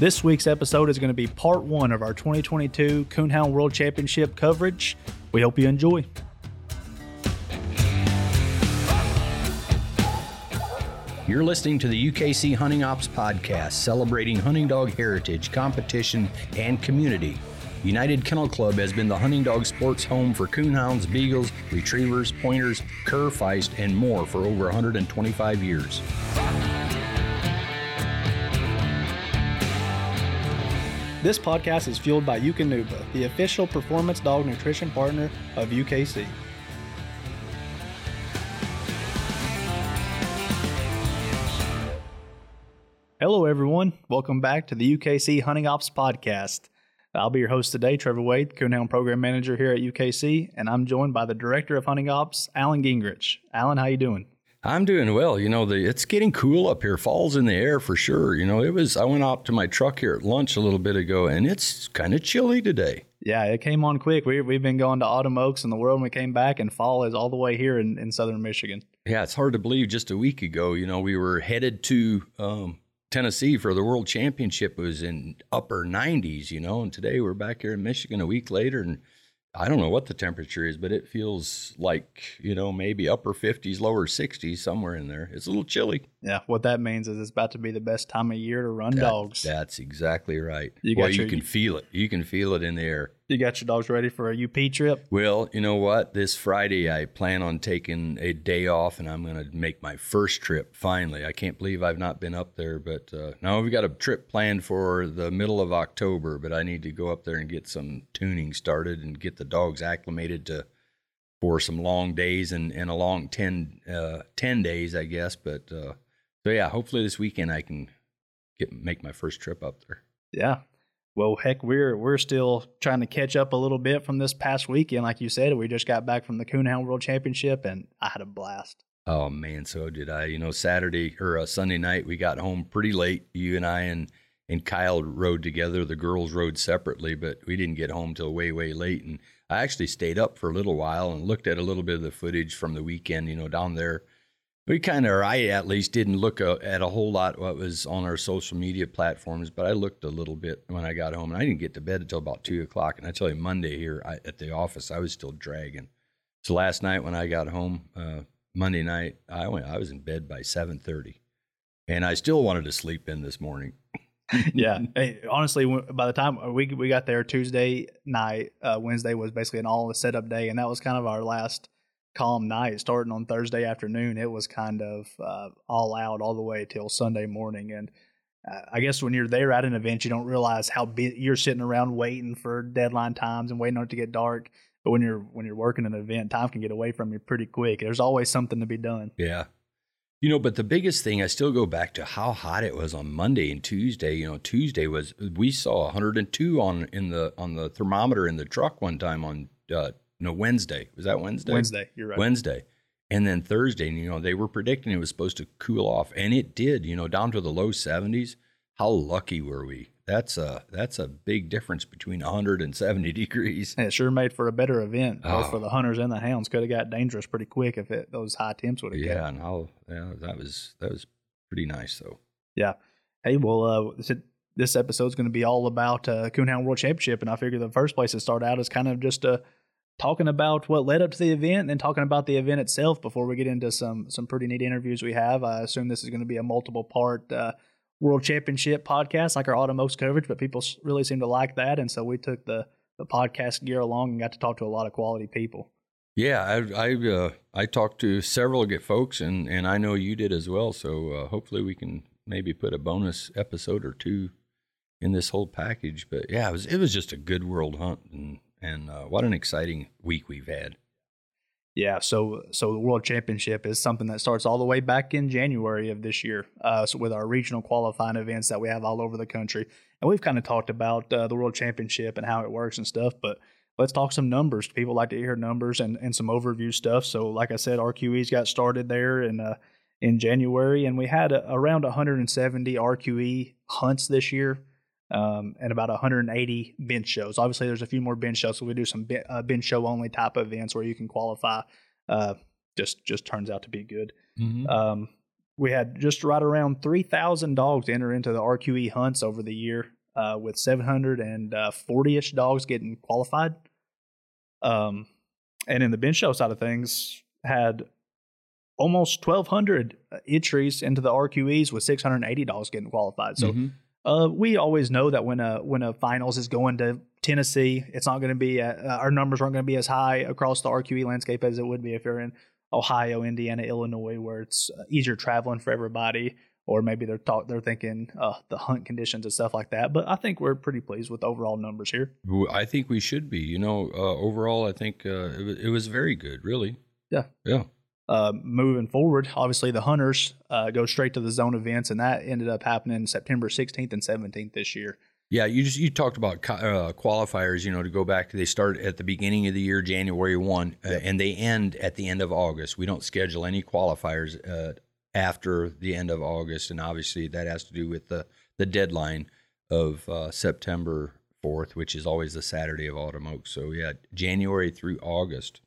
This week's episode is going to be part one of our 2022 Coonhound World Championship coverage. We hope you enjoy. You're listening to the UKC Hunting Ops Podcast, celebrating hunting dog heritage, competition, and community. United Kennel Club has been the hunting dog sports home for coonhounds, beagles, retrievers, pointers, cur, feist, and more for over 125 years. This podcast is fueled by Eukanuba, the official performance dog nutrition partner of UKC. Hello, everyone. Welcome back to the UKC Hunting Ops Podcast. I'll be your host today, Trevor Wade, Coonhound Program Manager here at UKC, and I'm joined by the Director of Hunting Ops, Allen Gingrich. Allen, how you doing? I'm doing well. You know, the, it's getting cool up here. Fall's in the air for sure. You know, it was. I went out to my truck here at lunch a little bit ago, and it's kind of chilly today. Yeah, it came on quick. We, we've been going to autumn oaks in the world, and we came back, and fall is all the way here in, in southern Michigan. Yeah, it's hard to believe. Just a week ago, you know, we were headed to um, Tennessee for the World Championship. It was in upper 90s, you know, and today we're back here in Michigan a week later, and I don't know what the temperature is, but it feels like, you know, maybe upper 50s, lower 60s, somewhere in there. It's a little chilly. Yeah, what that means is it's about to be the best time of year to run That- dogs. That's exactly right. You well, got you can feel it. You can feel it in the air. You got your dogs ready for a UP trip? Well, you know what? This Friday, I plan on taking a day off, and I'm going to make my first trip. Finally, I can't believe I've not been up there. But uh, now we've got a trip planned for the middle of October. But I need to go up there and get some tuning started and get the dogs acclimated to for some long days and, and a long 10, uh, 10 days, I guess. But uh, so yeah, hopefully this weekend I can get make my first trip up there. Yeah. Well, heck, we're we're still trying to catch up a little bit from this past weekend. Like you said, we just got back from the Coonhound World Championship, and I had a blast. Oh man, so did I. You know, Saturday or uh, Sunday night, we got home pretty late. You and I and and Kyle rode together. The girls rode separately, but we didn't get home till way way late. And I actually stayed up for a little while and looked at a little bit of the footage from the weekend. You know, down there, we kind of, or I at least, didn't look uh at a whole lot what was on our social media platforms, but I looked a little bit when I got home, and I didn't get to bed until about two o'clock. And I tell you, Monday here I, at the office, I was still dragging. So last night when I got home, uh, Monday night, I went. I was in bed by seven thirty, and I still wanted to sleep in this morning. yeah. Hey, honestly, by the time we we got there Tuesday night, uh, Wednesday was basically an all setup day, and that was kind of our last calm night. Starting on Thursday afternoon, it was kind of uh, all out all the way till Sunday morning, and. Uh, I guess when you're there at an event, you don't realize how bu- you're sitting around waiting for deadline times and waiting on it to get dark. But when you're when you're working an event, time can get away from you pretty quick. There's always something to be done. Yeah. You know, but the biggest thing, I still go back to how hot it was on Monday and Tuesday. You know, Tuesday was we saw 102 on in the on the thermometer in the truck one time on uh, no Wednesday. Was that Wednesday? Wednesday, you're right. Wednesday. And then Thursday, you know, they were predicting it was supposed to cool off, and it did. You know, down to the low 70s. How lucky were we? That's a that's a big difference between 170 degrees. And it sure made for a better event, both Oh. for the hunters and the hounds. Could have got dangerous pretty quick if it, those high temps would have Yeah, kept. and how yeah, that was that was pretty nice though. Yeah. Hey, well, uh, this, this episode's going to be all about uh, Coonhound World Championship, and I figure the first place to start out is kind of just uh, talking about what led up to the event, and then talking about the event itself before we get into some some pretty neat interviews we have. I assume this is going to be a multiple part uh, World Championship podcast, like our Oaks coverage, but people really seem to like that, and so we took the the podcast gear along and got to talk to a lot of quality people. Yeah, I I uh, I talked to several good folks, and and I know you did as well. So uh, hopefully we can maybe put a bonus episode or two in this whole package. But yeah, it was it was just a good world hunt, and and uh, what an exciting week we've had. Yeah, so so the World Championship is something that starts all the way back in January of this year. Uh, so with our regional qualifying events that we have all over the country, and we've kind of talked about uh, the World Championship and how it works and stuff. But let's talk some numbers. People like to hear numbers and, and some overview stuff. So like I said, RQE's got started there in uh, in January, and we had uh around 170 RQE hunts this year. Um, and about 180 bench shows. Obviously, there's a few more bench shows, so we do some be- uh, bench show only type events where you can qualify. Uh, just just turns out to be good. Mm-hmm. Um, we had just right around 3,000 dogs enter into the RQE hunts over the year, uh, with 740 ish dogs getting qualified. Um, and in the bench show side of things, had almost 1,200 entries into the RQEs with 680 dogs getting qualified. So Mhm. Uh, we always know that when a when a finals is going to Tennessee, it's not going to be uh, our numbers aren't going to be as high across the RQE landscape as it would be if you're in Ohio, Indiana, Illinois, where it's uh, easier traveling for everybody. Or maybe they're talk, they're thinking uh, the hunt conditions and stuff like that. But I think we're pretty pleased with overall numbers here. I think we should be. You know, uh, overall, I think uh, it, it was very good. Really. Yeah. Yeah. Uh, moving forward, obviously the hunters uh, go straight to the zone events, and that ended up happening September 16th and 17th this year. Yeah, you just you talked about uh, qualifiers. You know, to go back, they start at the beginning of the year, January one, uh, and they end at the end of August. We don't schedule any qualifiers uh, after the end of August, and obviously that has to do with the the deadline of uh, September fourth, which is always the Saturday of Autumn Oaks. So yeah, January through August.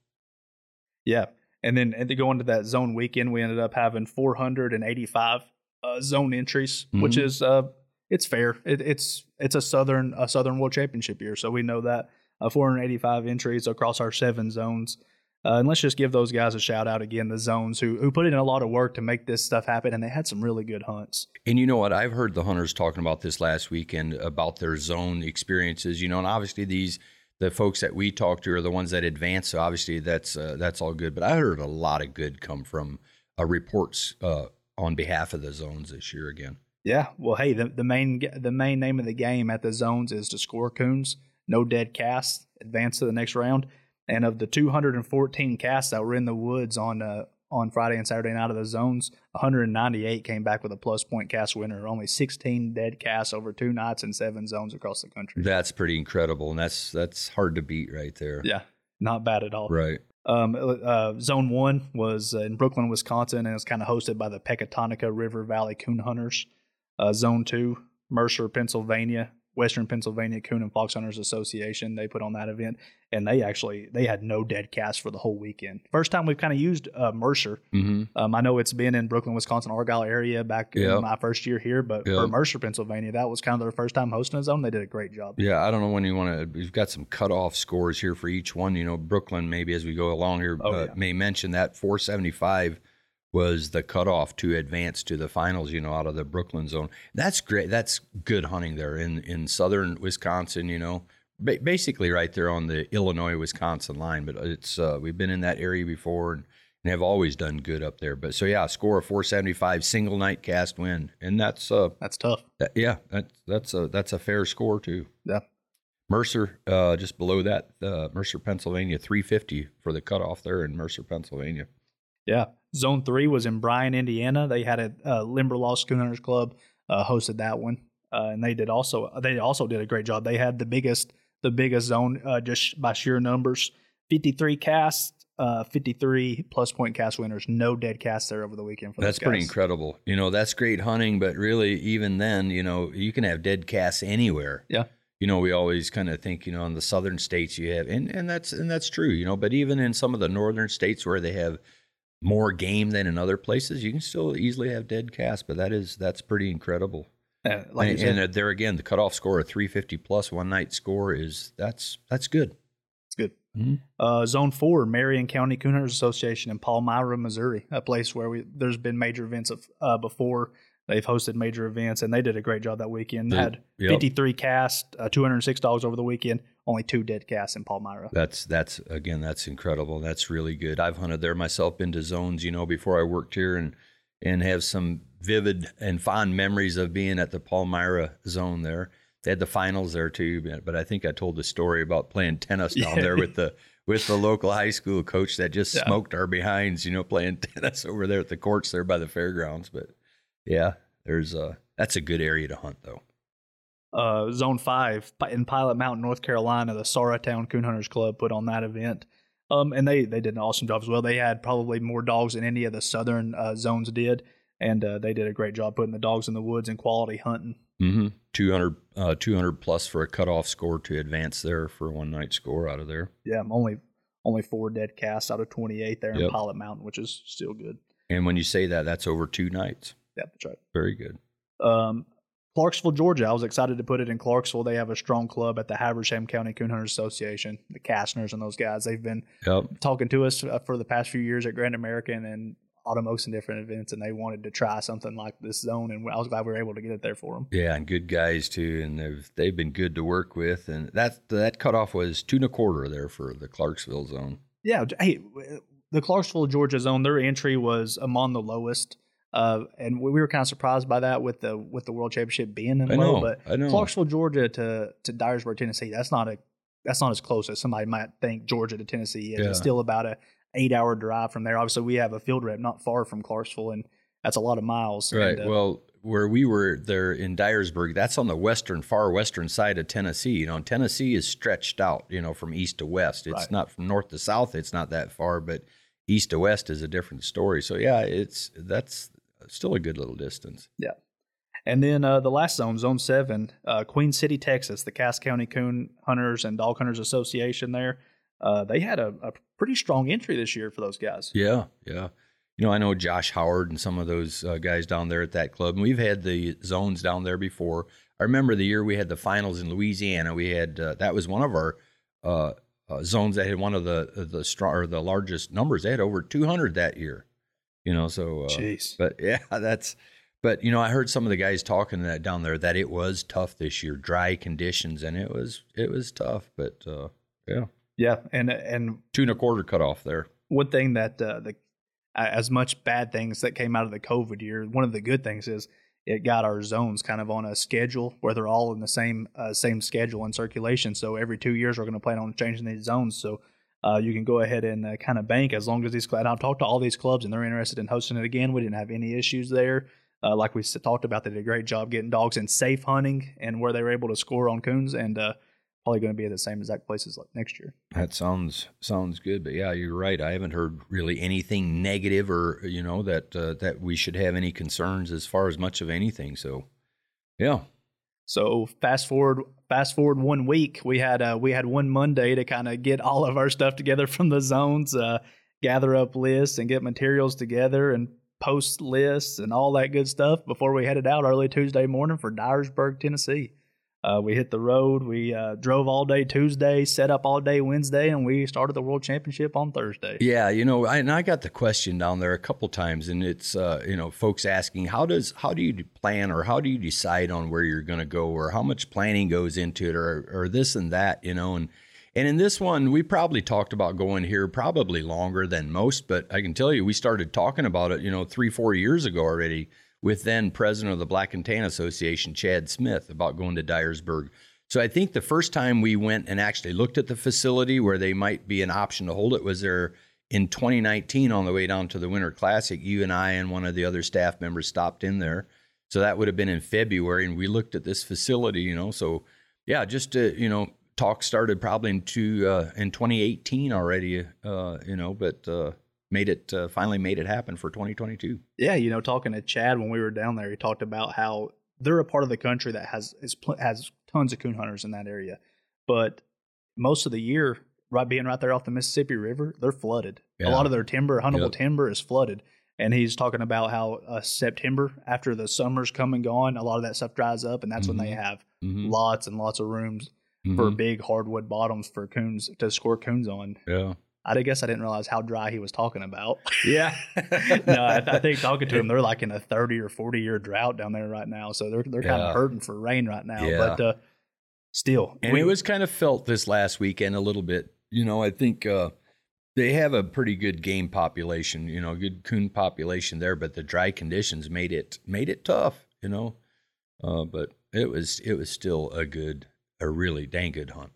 Yeah. And then and to go into that zone weekend, we ended up having 485 uh, zone entries, which Mhm. is uh, it's fair. It, it's it's a southern a southern world championship year, so we know that uh, 485 entries across our seven zones. Uh, and let's just give those guys a shout out again, the zones who who put in a lot of work to make this stuff happen, and they had some really good hunts. And you know what? I've heard the hunters talking about this last weekend about their zone experiences. You know, and obviously these the folks that we talk to are the ones that advance. So obviously that's uh, that's all good. But I heard a lot of good come from uh, reports uh, on behalf of the zones this year again. Yeah, well, hey, the, the main the main name of the game at the zones is to score coons, no dead casts, advance to the next round. And of the 214 casts that were in the woods on uh, on Friday and Saturday night of the zones, 198 came back with a plus point cast winner. Only 16 dead casts over two nights and seven zones across the country. That's pretty incredible, and that's that's hard to beat right there. Yeah, not bad at all. Right. Um, uh, zone one was uh, in Brooklyn, Wisconsin, and it's kind of hosted by the Pecatonica River Valley Coon Hunters. Uh, zone two, Mercer, Pennsylvania, Western Pennsylvania Coon and Fox Hunters Association. They put on that event, and they actually they had no dead cast for the whole weekend. First time we've kind of used uh, Mercer. hmm Um, I know it's been in Brooklyn, Wisconsin, Argyle area back Yeah. in my first year here, but Yeah. for Mercer, Pennsylvania, that was kind of their first time hosting a zone. They did a great job. Yeah, I don't know when you want to. We've got some cutoff scores here for each one. You know, Brooklyn maybe as we go along here Oh, uh, yeah. may mention that 475 was the cutoff to advance to the finals. You know, out of the Brooklyn zone. That's great. That's good hunting there in in southern Wisconsin. You know, ba- basically right there on the Illinois Wisconsin line. But it's uh, we've been in that area before and, and have always done good up there. But so yeah, score of 475, single night cast win, and that's uh That's tough. that, yeah, that, that's a that's a fair score too. Yeah. Mercer, uh, just below that, uh, Mercer, Pennsylvania, three fifty for the cutoff there in Mercer, Pennsylvania. Yeah. Zone three was in Bryant, Indiana. They had a uh, Limberlost Coon Hunters Club uh, hosted that one, uh, and they did also they also did a great job. They had the biggest the biggest zone uh, just by sheer numbers. Fifty three casts, uh, fifty three plus point cast winners. No dead casts there over the weekend for That's pretty incredible. You know, that's great hunting, but really, even then, you know, you can have dead casts anywhere. Yeah. You know, we always kind of think, you know, in the southern states you have, and and that's and that's true. You know, but even in some of the northern states where they have more game than in other places, you can still easily have dead casts. But that is that's pretty incredible. Uh, like and, said, and uh, there again, the cutoff score of 350 plus one night score is that's that's good. it's good. Mhm. Uh, Zone four, Marion County Coon Hunters Association in Palmyra, Missouri, a place where we there's been major events of, uh, before. They've hosted major events, and they did a great job that weekend. They- Had yep. 53 casts, uh, 206 dogs over the weekend. Only two dead casts in Palmyra. That's that's again that's incredible. That's really good. I've hunted there myself, been to zones, you know, before I worked here, and and have some vivid and fond memories of being at the Palmyra zone there. They had the finals there too, but- but I think I told the story about playing tennis down Yeah. there with the with the local high school coach that just Yeah. smoked our behinds, you know, playing tennis over there at the courts there by the fairgrounds. But yeah, there's a that's a good area to hunt though. Uh, Zone 5 in Pilot Mountain, North Carolina, the Saratown Coon Hunters Club put on that event. Um, and they, they did an awesome job as well. They had probably more dogs than any of the southern uh, zones did. And uh, they did a great job putting the dogs in the woods and quality hunting. Mm-hmm. 200, uh, 200 plus for a cutoff score to advance there for a one night score out of there. Yeah, only only four dead casts out of 28 there in Pilot Mountain, which is still good. And when you say that, that's over two nights. Yeah, that's right. Very good. Um, Clarksville, Georgia. I was excited to put it in Clarksville. They have a strong club at the Habersham County Coon Hunters Association, the Kastners and those guys. They've been Yep. talking to us uh, for the past few years at Grand American and Autumn Oaks and different events, and they wanted to try something like this zone, and I was glad we were able to get it there for them. Yeah, and good guys too, and they've they've been good to work with. And that that cutoff was two and a quarter there for the Clarksville zone. Yeah, hey, the Clarksville, Georgia zone, their entry was among the lowest. Uh, and we we were kind of surprised by that with the with the World Championship being in low. But I know. Clarksville, Georgia to to Dyersburg, Tennessee, that's not a that's not as close as somebody might think Georgia to Tennessee is. Yeah. It's still about a eight hour drive from there. Obviously, we have a field rep not far from Clarksville, and that's a lot of miles. Right. And, uh, well, where we were there in Dyersburg, that's on the western, far western side of Tennessee. You know, Tennessee is stretched out, you know, from east to west. It's Right. not from north to south. It's not that far, but east to west is a different story. So yeah, it's that's still a good little distance. Yeah. And then uh, the last zone, Zone Seven, uh, Queen City, Texas, the Cass County Coon Hunters and Dog Hunters Association. There, uh, they had a, a pretty strong entry this year for those guys. Yeah, yeah. You know, I know Josh Howard and some of those uh, guys down there at that club. And we've had the zones down there before. I remember the year we had the finals in Louisiana. We had uh, that was one of our uh, uh, zones that had one of the the strong or the largest numbers. They had over 200 that year. You know, so uh, Jeez. but yeah, that's. But you know, I heard some of the guys talking that down there that it was tough this year, dry conditions, and it was it was tough. But uh, yeah, Yeah, and and two and a quarter cut off there. one thing that uh, the as much bad things that came out of the COVID year, one of the good things is it got our zones kind of on a schedule where they're all in the same uh, same schedule and circulation. So every two years we're going to plan on changing these zones. So uh, you can go ahead and uh, kind of bank as long as these. And I've talked to all these clubs and they're interested in hosting it again. We didn't have any issues there. Uh, like we talked about, they did a great job getting dogs in safe hunting and where they were able to score on coons, and uh, probably going to be at the same exact places like next year. That sounds sounds good, but yeah, you're right. I haven't heard really anything negative or you know that uh, that we should have any concerns as far as much of anything. So, yeah, So fast forward, fast forward one week, we had uh, we had one Monday to kind of get all of our stuff together from the zones, uh, gather up lists and get materials together and post lists and all that good stuff before we headed out early Tuesday morning for Dyersburg, Tennessee. Uh, we hit the road. We uh, drove all day Tuesday, set up all day Wednesday, and we started the World Championship on Thursday. yeah. You know, I, and I got the question down there a couple times, and it's uh, you know folks asking how does how do you plan or how do you decide on where you're going to go or how much planning goes into it or or this and that, you know, and and in this one, we probably talked about going here probably longer than most, but I can tell you, we started talking about it, you know, three, four years ago already with then president of the Black and Tan Association, Chad Smith, about going to Dyersburg. So I think the first time we went and actually looked at the facility where they might be an option to hold it was there in 2019 on the way down to the Winter Classic. You and I and one of the other staff members stopped in there. So that would have been in February, and we looked at this facility, you know. So yeah, just to, you know, talk started probably in two, uh, in 2018 already, uh, you know, but uh, made it uh, finally made it happen for 2022. Yeah, you know, talking to Chad when we were down there, he talked about how they're a part of the country that has is, has tons of coon hunters in that area, but most of the year, right being right there off the Mississippi River, they're flooded. A lot of their timber, huntable Yep. timber, is flooded. And he's talking about how uh, September, after the summer's come and gone, a lot of that stuff dries up, and that's when they have Mhm. lots and lots of rooms for Mhm. big hardwood bottoms for coons to score coons on. yeah, I guess I didn't realize how dry he was talking about. yeah, no, I, I think talking to him, they're like in a thirty or forty year drought down there right now, so they're they're kind of hurting for rain right now. Yeah. But uh, still, And we- it was kind of felt this last weekend a little bit. You know, I think uh, they have a pretty good game population. You know, good coon population there, but the dry conditions made it made it tough. You know, uh, but it was it was still a good, a really dang good hunt.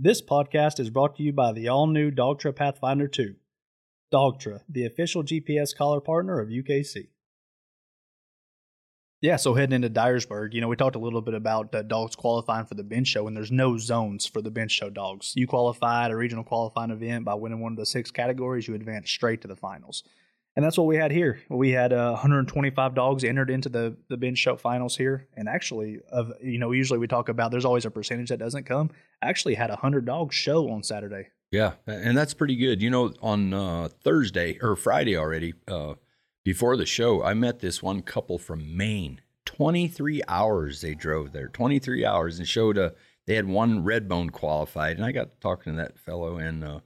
This podcast is brought to you by the all new Dogtra Pathfinder 2. Dogtra, the official GPS collar partner of UKC. Yeah, so heading into Dyersburg, you know, we talked a little bit about uh, dogs qualifying for the bench show, and there's no zones for the bench show dogs. You qualify at a regional qualifying event by winning one of the six categories, you advance straight to the finals. And that's what we had here. We had uh, 125 dogs entered into the the bench show finals here, and actually, of you know, usually we talk about there's always a percentage that doesn't come. I actually had 100 dogs show on Saturday. Yeah, and that's pretty good. You know, on uh, Thursday or Friday already, uh, before the show, I met this one couple from Maine. 23 hours they drove there, 23 hours, and showed a. They had one redbone qualified, and I got talking to that fellow, and uh,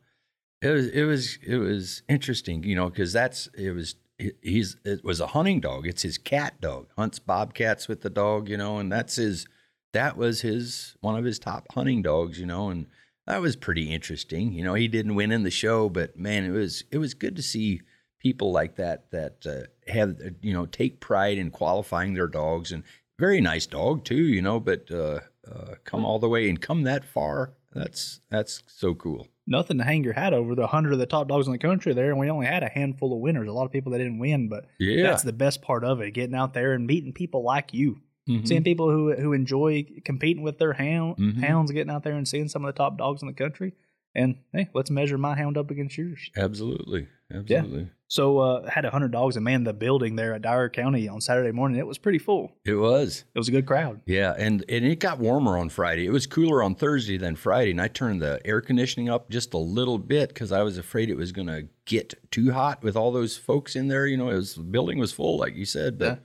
it was it was it was interesting, you know, because that's it was he's it was a hunting dog. It's his cat dog. Hunts bobcats with the dog, you know, and that's his that was his one of his top hunting dogs, you know, and that was pretty interesting. You know, he didn't win in the show, but man, it was it was good to see people like that that uh, have you know take pride in qualifying their dogs and very nice dog too, you know, but uh, uh, come all the way and come that far. That's that's so cool. Nothing to hang your hat over. The hundred of the top dogs in the country there, and we only had a handful of winners. A lot of people that didn't win, but Yeah. that's the best part of it: getting out there and meeting people like you. Mhm. seeing people who who enjoy competing with their hound, Mhm. hounds, getting out there and seeing some of the top dogs in the country. And hey, let's measure my hound up against yours. Absolutely, absolutely. So uh, had a hundred dogs and man the building there at Dyer County on Saturday morning. It was pretty full. It was. It was a good crowd. Yeah, and, and it got warmer on Friday. It was cooler on Thursday than Friday, and I turned the air conditioning up just a little bit because I was afraid it was going to get too hot with all those folks in there. You know, it was the building was full, like you said, but Yeah.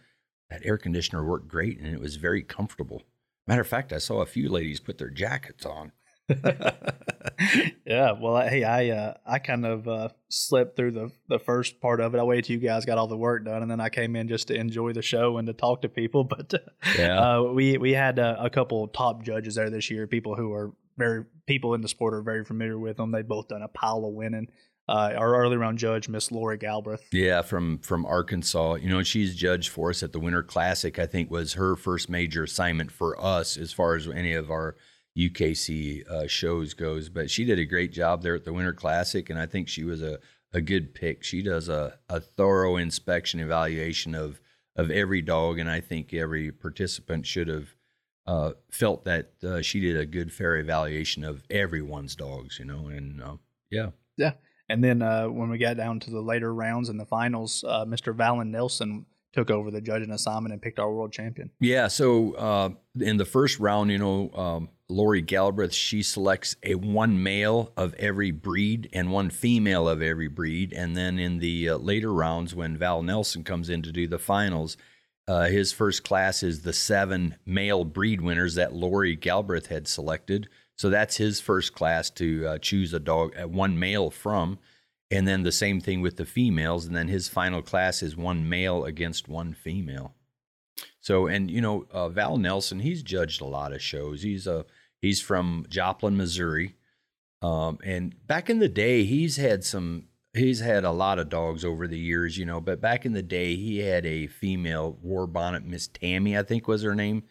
that air conditioner worked great, and it was very comfortable. Matter of fact, I saw a few ladies put their jackets on. yeah, well, hey, I uh, I kind of uh, slipped through the the first part of it. I waited till you guys got all the work done, and then I came in just to enjoy the show and to talk to people. But Yeah. uh, we we had uh, a couple top judges there this year, people who are very people in the sport are very familiar with them. They've both done a pile of winning. Uh, our early round judge, Miss Lori Galbraith. Yeah, from from Arkansas. You know, she's judged for us at the Winter Classic. I think was her first major assignment for us as far as any of our UKC uh, shows goes. But she did a great job there at the Winter Classic, and I think she was a, a good pick. She does a, a thorough inspection evaluation of of every dog, and I think every participant should have uh, felt that uh, she did a good, fair evaluation of everyone's dogs. You know, and uh, yeah. Yeah. And then uh, when we got down to the later rounds and the finals, uh, Mr. Valen Nelson took over the judging assignment and picked our world champion. Yeah. So uh, in the first round, you know, um, Lori Galbraith, she selects a one male of every breed and one female of every breed. And then in the uh, later rounds, when Val Nelson comes in to do the finals, uh, his first class is the seven male breed winners that Lori Galbraith had selected. So that's his first class to uh, choose a dog, uh, one male from. And then the same thing with the females. And then his final class is one male against one female. So, and you know, uh, Val Nelson, he's judged a lot of shows. He's a he's from Joplin, Missouri, um, and back in the day, he's had some. He's had a lot of dogs over the years, you know. But back in the day, he had a female war bonnet, Miss Tammy, I think was her name,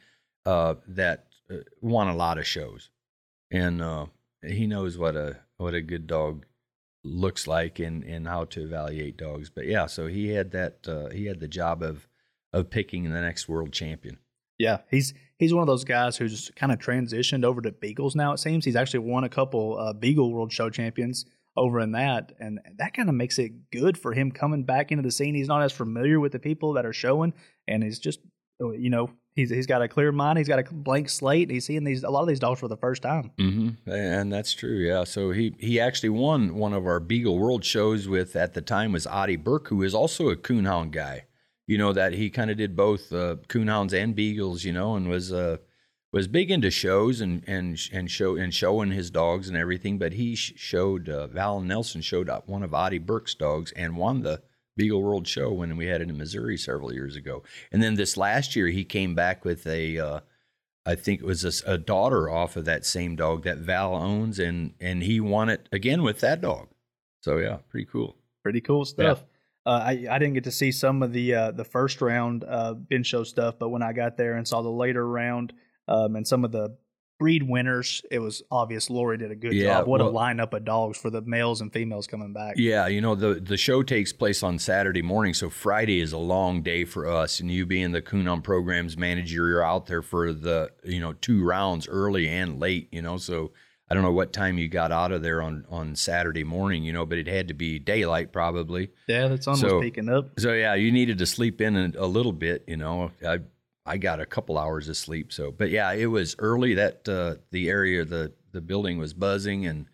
uh, that uh, won a lot of shows, and uh, he knows what a what a good dog looks like and and how to evaluate dogs. But yeah, so he had that. Uh, he had the job of of picking the next world champion. Yeah, he's he's one of those guys who's kind of transitioned over to Beagles now. It seems he's actually won a couple uh, Beagle World Show champions over in that, and that kind of makes it good for him coming back into the scene. He's not as familiar with the people that are showing, and he's just you know he's he's got a clear mind, he's got a blank slate. He's seeing these a lot of these dogs for the first time. Mm-hmm. And that's true. Yeah. So he he actually won one of our Beagle World shows with at the time was Adi Burke, who is also a coonhound guy. You know that he kind of did both uh, coonhounds and beagles. You know, and was uh was big into shows and and and show and showing his dogs and everything. But he sh- showed uh, Val Nelson showed up one of Adi Burke's dogs and won the Beagle World Show when we had it in Missouri several years ago. And then this last year he came back with a. Uh, I think it was a, a daughter off of that same dog that Val owns, and and he won it again with that dog. So yeah, pretty cool. Pretty cool stuff. Uh, I I didn't get to see some of the uh, the first round uh, bench show stuff, but when I got there and saw the later round um, and some of the breed winners, it was obvious Lori did a good Yeah, job. What well- a lineup of dogs for the males and females coming back. Yeah, you know the the show takes place on Saturday morning, so Friday is a long day for us. And you being the coonhound programs manager, you're out there for the you know two rounds, early and late. You know, so I don't know what time you got out of there on on Saturday morning. You know, but it had to be daylight probably. Yeah, that's almost So- was up. So yeah, you needed to sleep in a, a little bit. You know, I I got a couple hours of sleep. So, but yeah, it was early. That uh, the area, the the building was buzzing, and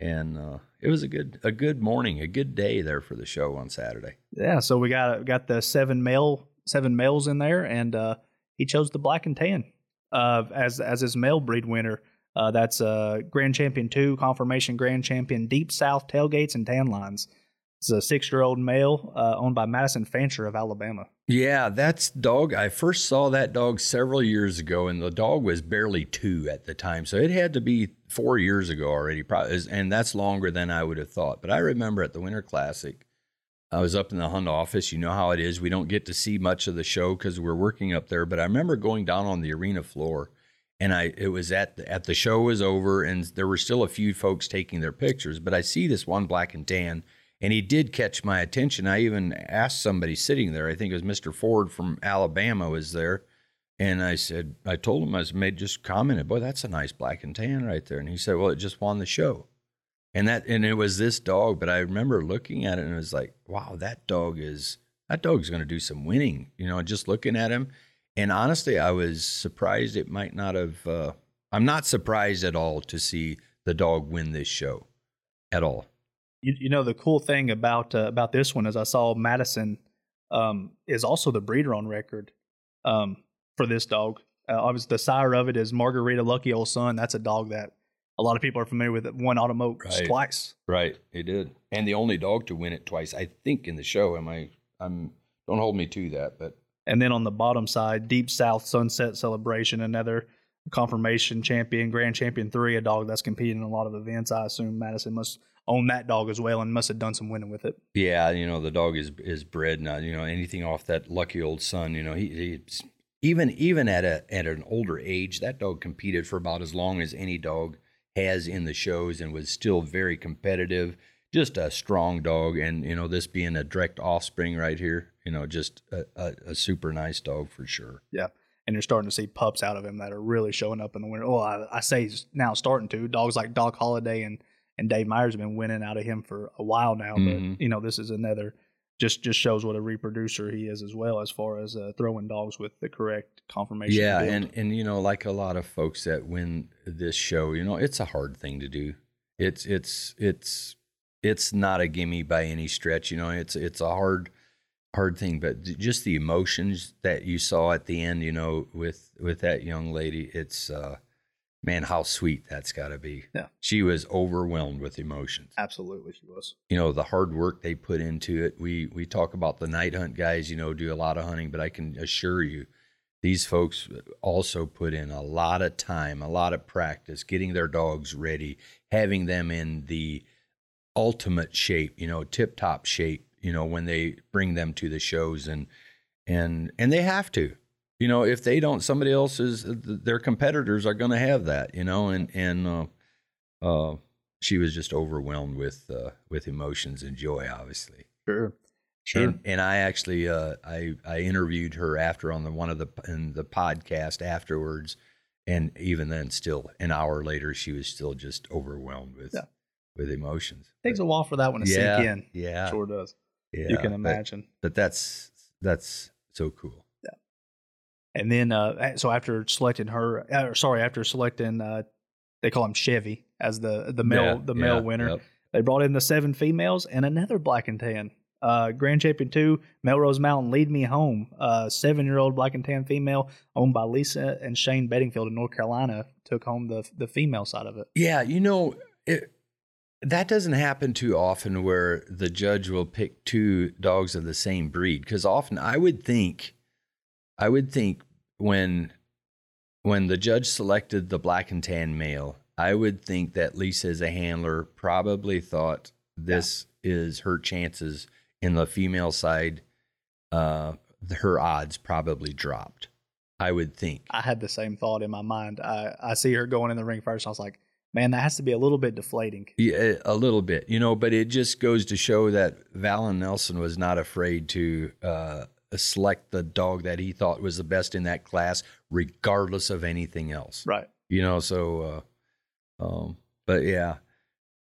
and uh, it was a good a good morning, a good day there for the show on Saturday. Yeah, so we got got the seven male seven males in there, and uh, he chose the black and tan uh, as as his male breed winner. Uh, that's uh, Grand Champion Two, Confirmation Grand Champion, Deep South Tailgates and Tan Lines. It's a six year old male uh, owned by Madison Fancher of Alabama. Yeah, that's dog. I first saw that dog several years ago, and the dog was barely two at the time, so it had to be four years ago already. Probably, and that's longer than I would have thought. But I remember at the Winter Classic, I was up in the hunt office. You know how it is; we don't get to see much of the show because we're working up there. But I remember going down on the arena floor and I it was at the, at the show was over and there were still a few folks taking their pictures, but I see this one black and tan and he did catch my attention. I even asked somebody sitting there, I think it was Mr. Ford from Alabama was there, and I said I told him I was made just commented, "Boy, that's a nice black and tan right there." And he said, "Well, it just won the show." And that and it was this dog, but I remember looking at it and it was like, "Wow, that dog is that dog's going to do some winning." You know, just looking at him and honestly, I was surprised it might not have. Uh, I'm not surprised at all to see the dog win this show, at all. You, you know the cool thing about uh, about this one is I saw Madison um, is also the breeder on record um, for this dog. Uh, obviously, the sire of it is Margarita Lucky Old Son. That's a dog that a lot of people are familiar with. It won Autumn Oaks right. twice. Right, he did, and the only dog to win it twice, I think, in the show. Am I? I'm. Don't hold me to that, but and then on the bottom side, Deep South Sunset Celebration, another confirmation champion, grand champion three, a dog that's competing in a lot of events. I assume Madison must own that dog as well and must have done some winning with it. Yeah, you know the dog is is bred now. You know anything off that lucky old son. You know he, he's even even at a at an older age, that dog competed for about as long as any dog has in the shows and was still very competitive. Just a strong dog, and you know this being a direct offspring right here you know, just a, a, a, super nice dog for sure. Yeah. And you're starting to see pups out of him that are really showing up in the winter. Well, I, I say now starting to. Dogs like Doc Holiday and, and Dave Myers have been winning out of him for a while now. Mm-hmm. But, you know, this is another just just shows what a reproducer he is as well as far as uh, throwing dogs with the correct confirmation. Yeah, and and you know, like a lot of folks that win this show, you know, it's a hard thing to do. It's it's it's it's not a gimme by any stretch. You know, it's it's a hard hard thing, but just the emotions that you saw at the end, you know, with with that young lady, it's uh man, how sweet that's got to be. Yeah. She was overwhelmed with emotions. Absolutely, she was. You know, the hard work they put into it. We we talk about the night hunt guys, you know, do a lot of hunting, but I can assure you these folks also put in a lot of time, a lot of practice getting their dogs ready, having them in the ultimate shape, you know, tip top shape you know, when they bring them to the shows and and and they have to. You know, if they don't, somebody else is their competitors are going to have that. You know, and and uh, uh, she was just overwhelmed with uh, with emotions and joy, obviously. Sure. Sure. And, and I actually uh, I I interviewed her after on the one of the in the podcast afterwards, and even then, still an hour later, she was still just overwhelmed with yeah. with emotions. It Takes but, a while for that one to yeah, sink in. Yeah, sure does. Yeah, you can imagine. But, but that's that's so cool. And then, uh, so after selecting her, uh, sorry, after selecting, uh, they call him Chevy as the the male yeah, the male yeah, winner. Yep. They brought in the seven females and another black and tan. Uh, Grand Champion two, Melrose Mountain, Lead Me Home. Uh, seven year old black and tan female owned by Lisa and Shane Beddingfield in North Carolina took home the the female side of it. Yeah, you know, it, that doesn't happen too often where the judge will pick two dogs of the same breed because often I would think I would think when when the judge selected the black and tan male, I would think that Lisa as a handler probably thought this yeah. is her chances in the female side uh her odds probably dropped. I would think. I had the same thought in my mind. I, I see her going in the ring first. I was like, man, that has to be a little bit deflating. Yeah, a little bit, you know, but it just goes to show that Valen Nelson was not afraid to uh, select the dog that he thought was the best in that class, regardless of anything else. Right. You know, so, uh, um, but yeah.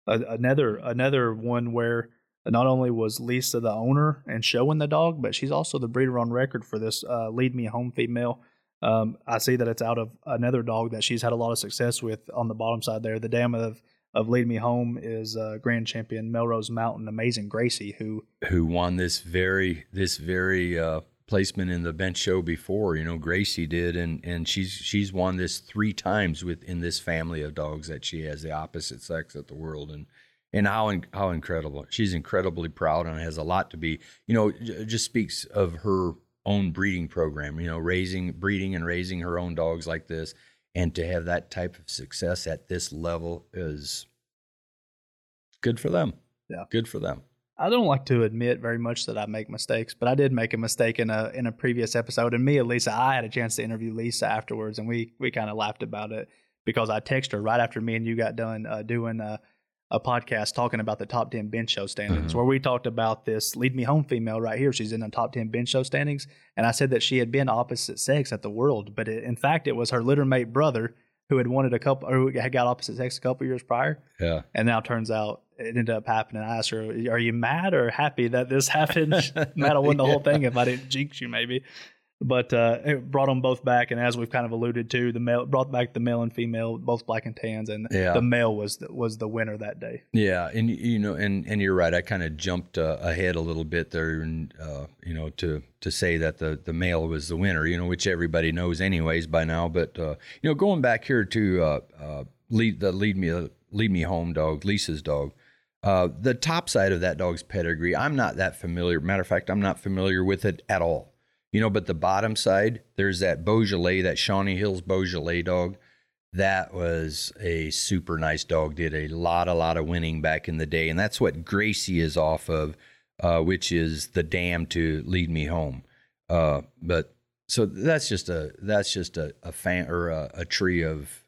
another another one where not only was Lisa the owner and showing the dog, but she's also the breeder on record for this uh, lead me home female. Um, I see that it's out of another dog that she's had a lot of success with on the bottom side there, the dam of of Lead Me Home is uh, grand champion Melrose Mountain Amazing Gracie, who who won this very this very uh, placement in the bench show before. You know, Gracie did, and and she's she's won this three times within this family of dogs that she has, the opposite sex at the world, and and how how incredible. She's incredibly proud and has a lot to be. You know, just speaks of her own breeding program. You know, raising, breeding, and raising her own dogs like this, and to have that type of success at this level is good for them. Yeah, good for them. I don't like to admit very much that I make mistakes, but I did make a mistake in a in a previous episode. And me and Lisa, I had a chance to interview Lisa afterwards, and we we kind of laughed about it because I texted her right after me and you got done uh, doing uh, a podcast talking about the top 10 bench show standings mm-hmm. where we talked about this lead me home female right here she's in the top 10 bench show standings and i said that she had been opposite sex at the world but it, in fact it was her littermate brother who had wanted a couple or who had got opposite sex a couple years prior yeah and now turns out it ended up happening i asked her are you mad or happy that this happened mad i won the whole thing if i didn't jinx you maybe but uh, it brought them both back, and as we've kind of alluded to, the male brought back the male and female, both black and tans, and yeah. the male was the, was the winner that day. Yeah, and you know, and and you're right. I kind of jumped uh, ahead a little bit there, and uh, you know, to to say that the the male was the winner, you know, which everybody knows anyways by now. But uh, you know, going back here to uh, uh, lead the lead me lead me home dog, Lisa's dog. The top side of that dog's pedigree, I'm not that familiar. Matter of fact, I'm not familiar with it at all. You know, but the bottom side, there's that Beaujolais, that Shawnee Hills Beaujolais dog. That was a super nice dog. Did a lot, a lot of winning back in the day, and that's what Gracie is off of, uh, which is the dam to lead me home. Uh, but so that's just a that's just a, a fan or a, a, tree of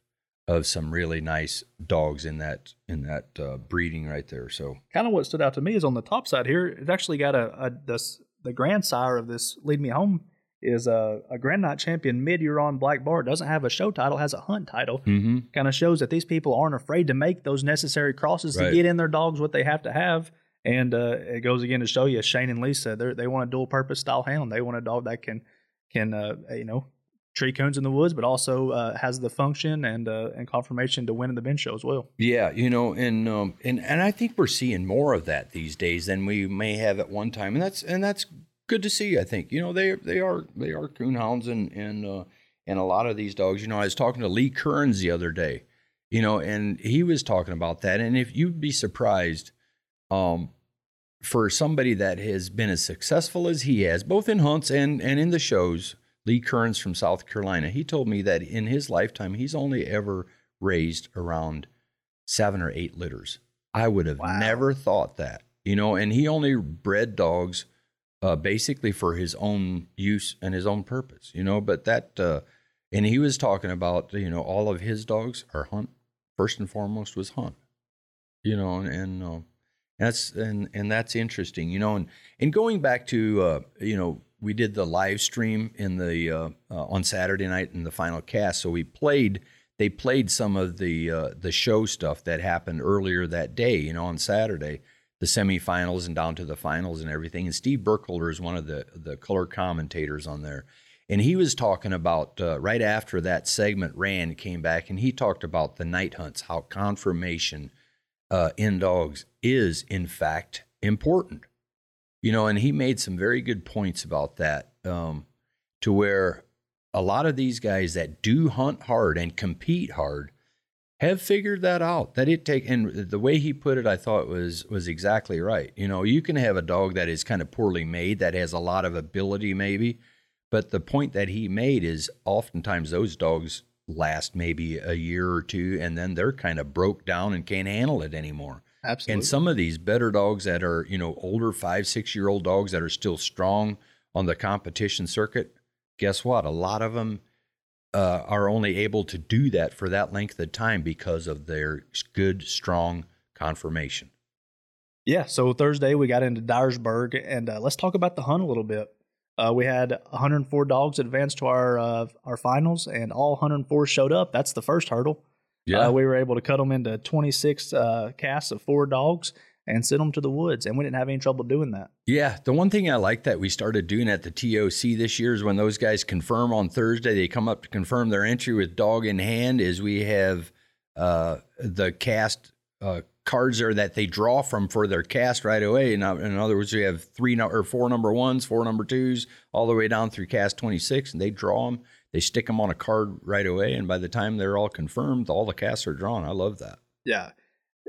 of some really nice dogs in that in that uh, breeding right there. So kind of what stood out to me is on the top side here, it's actually got a, a this the grandsire of this Lead Me Home is a, a Grand Night champion mid year on Black bar. Doesn't have a show title, has a hunt title. Mm-hmm. Kind of shows that these people aren't afraid to make those necessary crosses right. to get in their dogs what they have to have. And uh, it goes again to show you, Shane and Lisa, they want a dual purpose style hound. They want a dog that can can uh, you know tree coons in the woods, but also uh, has the function and uh, and confirmation to win in the bench show as well. Yeah, you know, and um, and and I think we're seeing more of that these days than we may have at one time, and that's and that's good to see. I think you know they they are they are coonhounds and and uh, and a lot of these dogs. You know, I was talking to Lee Kearns the other day, you know, and he was talking about that. And if you'd be surprised, um, for somebody that has been as successful as he has, both in hunts and and in the shows, Lee Kearns from South Carolina, he told me that in his lifetime, he's only ever raised around seven or eight litters. I would have wow. never thought that, you know, and he only bred dogs uh, basically for his own use and his own purpose, you know. But that, uh, and he was talking about, you know, all of his dogs are hunt. First and foremost was hunt, you know, and, and uh, that's and and that's interesting, you know. And and going back to, uh, you know, we did the live stream in the uh, uh, on Saturday night in the final cast. So we played. They played some of the uh, the show stuff that happened earlier that day. You know, on Saturday, the semifinals and down to the finals and everything. And Steve Burkholder is one of the the color commentators on there. And he was talking about uh, right after that segment ran, came back and he talked about the night hunts, how confirmation uh, in dogs is in fact important you know, and he made some very good points about that um, to where a lot of these guys that do hunt hard and compete hard have figured that out that it take and the way he put it i thought was was exactly right. You know you can have a dog that is kind of poorly made that has a lot of ability maybe but the point that he made is oftentimes those dogs last maybe a year or two and then they're kind of broke down and can't handle it anymore Absolutely. And some of these better dogs that are, you know, older five, six year old dogs that are still strong on the competition circuit, guess what? A lot of them uh, are only able to do that for that length of time because of their good, strong conformation. Yeah. So Thursday we got into Dyersburg, and uh, let's talk about the hunt a little bit. Uh, we had 104 dogs advance to our uh, our finals, and all 104 showed up. That's the first hurdle. Yeah. Uh, we were able to cut them into 26 uh, casts of four dogs and send them to the woods, and we didn't have any trouble doing that. Yeah, the one thing I like that we started doing at the TOC this year is when those guys confirm on Thursday, they come up to confirm their entry with dog in hand. Is we have uh, the cast uh, cards there that they draw from for their cast right away. In, in other words, we have three or four number ones, four number twos, all the way down through cast 26, and they draw them. They stick them on a card right away, and by the time they're all confirmed, all the casts are drawn. I love that. Yeah.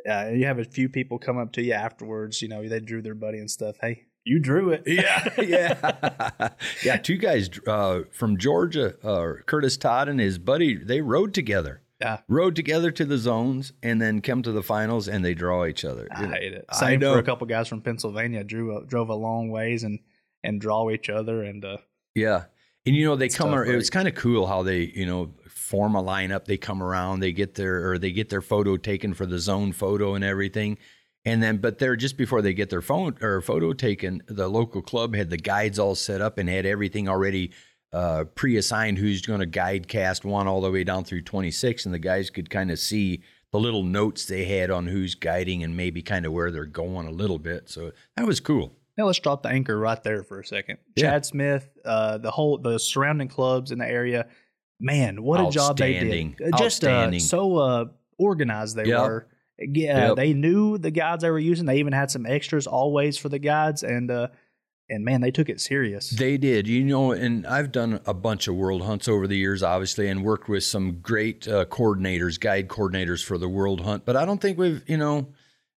Uh, you have a few people come up to you afterwards. You know, they drew their buddy and stuff. Hey, you drew it. Yeah, yeah, yeah. Two guys uh, from Georgia, uh, Curtis Todd and his buddy, they rode together. Yeah, rode together to the zones and then come to the finals and they draw each other. I hate it. Same I know. for a couple guys from Pennsylvania. Drew drove a long ways and and draw each other and uh, yeah. And you know they come. Tough, it was kind of cool how they you know form a lineup. They come around. They get their or they get their photo taken for the zone photo and everything. And then, but they're just before they get their phone or photo taken, the local club had the guides all set up and had everything already uh, pre-assigned who's going to guide cast one all the way down through 26, and the guys could kind of see the little notes they had on who's guiding and maybe kind of where they're going a little bit. So that was cool. Now let's drop the anchor right there for a second. Yeah. Chad Smith, uh, the whole the surrounding clubs in the area, man, what a job they did! Uh, just uh, so uh, organized they yep. were. Yeah, yep. they knew the guides they were using. They even had some extras always for the guides, and uh, and man, they took it serious. They did, you know. And I've done a bunch of world hunts over the years, obviously, and worked with some great uh, coordinators, guide coordinators for the world hunt. But I don't think we've, you know,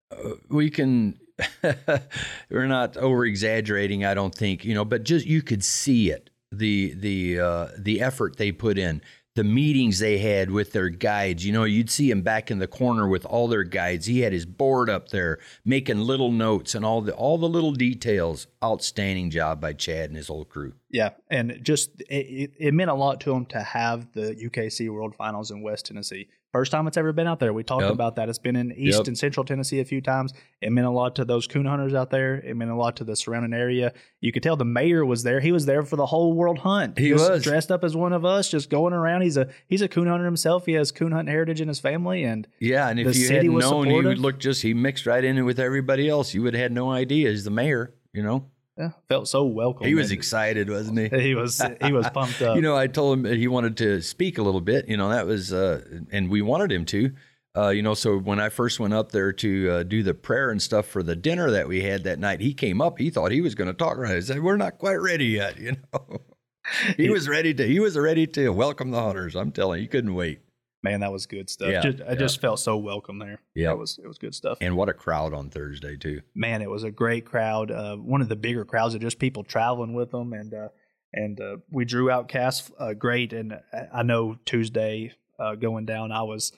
uh, we can. we're not over exaggerating, I don't think, you know. But just you could see it the the uh, the effort they put in the meetings they had with their guides. You know, you'd see him back in the corner with all their guides. He had his board up there making little notes and all the all the little details. Outstanding job by Chad and his whole crew. Yeah, and just it, it meant a lot to him to have the UKC World Finals in West Tennessee. First time it's ever been out there. We talked yep. about that. It's been in East yep. and Central Tennessee a few times. It meant a lot to those coon hunters out there. It meant a lot to the surrounding area. You could tell the mayor was there. He was there for the whole world hunt. He was dressed up as one of us, just going around. He's a he's a coon hunter himself. He has coon hunt heritage in his family, and yeah. And if you had known, supportive. he would look just he mixed right in with everybody else. You would have had no idea. He's the mayor. You know. Yeah, felt so welcome. He was excited, wasn't he? He was. He was pumped up. you know, I told him he wanted to speak a little bit. You know, that was, uh, and we wanted him to. Uh, you know, so when I first went up there to uh, do the prayer and stuff for the dinner that we had that night, he came up. He thought he was going to talk right. I said, "We're not quite ready yet." You know, he was ready to. He was ready to welcome the hunters. I'm telling you, he couldn't wait. Man, that was good stuff. Yeah, just, I yeah. just felt so welcome there. Yeah, it was it was good stuff. And what a crowd on Thursday too. Man, it was a great crowd. Uh, one of the bigger crowds of just people traveling with them, and uh, and uh, we drew out cast uh, great. And I know Tuesday uh, going down, I was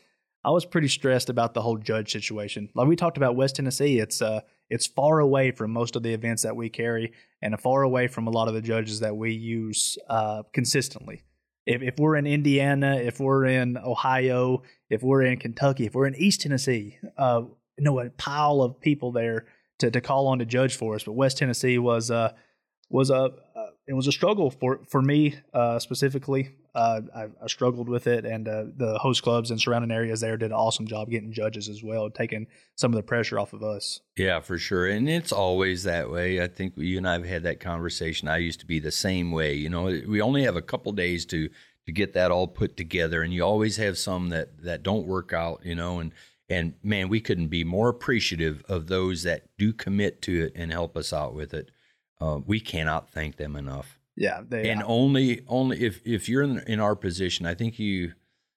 I was pretty stressed about the whole judge situation. Like we talked about West Tennessee, it's uh it's far away from most of the events that we carry, and far away from a lot of the judges that we use uh, consistently if, if we're in Indiana, if we're in Ohio, if we're in Kentucky, if we're in East Tennessee, uh, you know, a pile of people there to, to call on to judge for us. But West Tennessee was uh, was a uh, it was a struggle for for me uh, specifically. Uh, I, I, struggled with it, and uh, the host clubs and surrounding areas there did an awesome job getting judges as well, taking some of the pressure off of us. Yeah, for sure, and it's always that way. I think you and I have had that conversation. I used to be the same way. You know, we only have a couple days to to get that all put together, and you always have some that that don't work out. You know, and and man, we couldn't be more appreciative of those that do commit to it and help us out with it. Uh, we cannot thank them enough. Yeah, they, and only only if if you're in, in our position, I think you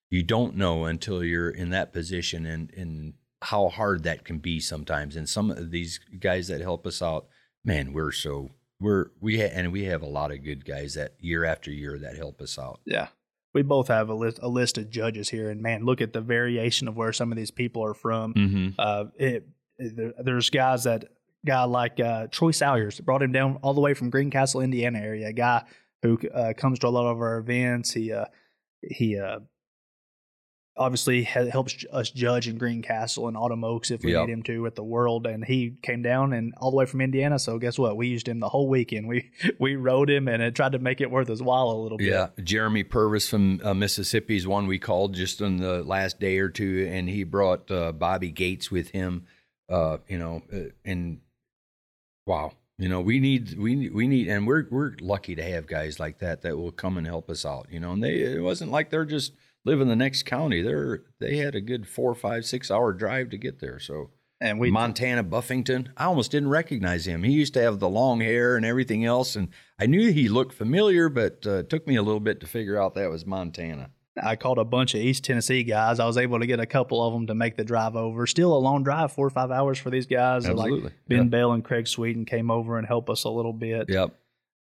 you don't know until you're in that position and and how hard that can be sometimes. And some of these guys that help us out, man, we're so we're we ha- and we have a lot of good guys that year after year that help us out. Yeah. We both have a list a list of judges here, and man, look at the variation of where some of these people are from. Mm-hmm. Uh, it, it, there's guys that guy like uh, Troy Salyers brought him down all the way from Greencastle, Indiana area. A guy who uh, comes to a lot of our events. He uh, he uh, obviously helps us judge in Greencastle and Autumn Oaks if we yep. need him to at the World. And he came down and all the way from Indiana. So guess what? We used him the whole weekend. We we rode him and it tried to make it worth his while a little bit. Yeah, Jeremy Purvis from uh, Mississippi is one we called just on the last day or two, and he brought uh, Bobby Gates with him. Uh, you know, and Wow. You know, we need we we need, and we're we're lucky to have guys like that that will come and help us out. You know, and they it wasn't like they're just live in the next county. They're they had a good four, five, six hour drive to get there. So And we Montana Buffington, I almost didn't recognize him. He used to have the long hair and everything else, and I knew he looked familiar, but uh, it took me a little bit to figure out that was Montana. I called a bunch of East Tennessee guys. I was able to get a couple of them to make the drive over. Still a long drive, four or five hours for these guys. Absolutely. Like Ben Bell and Craig Sweeten came over and helped us a little bit. Yep.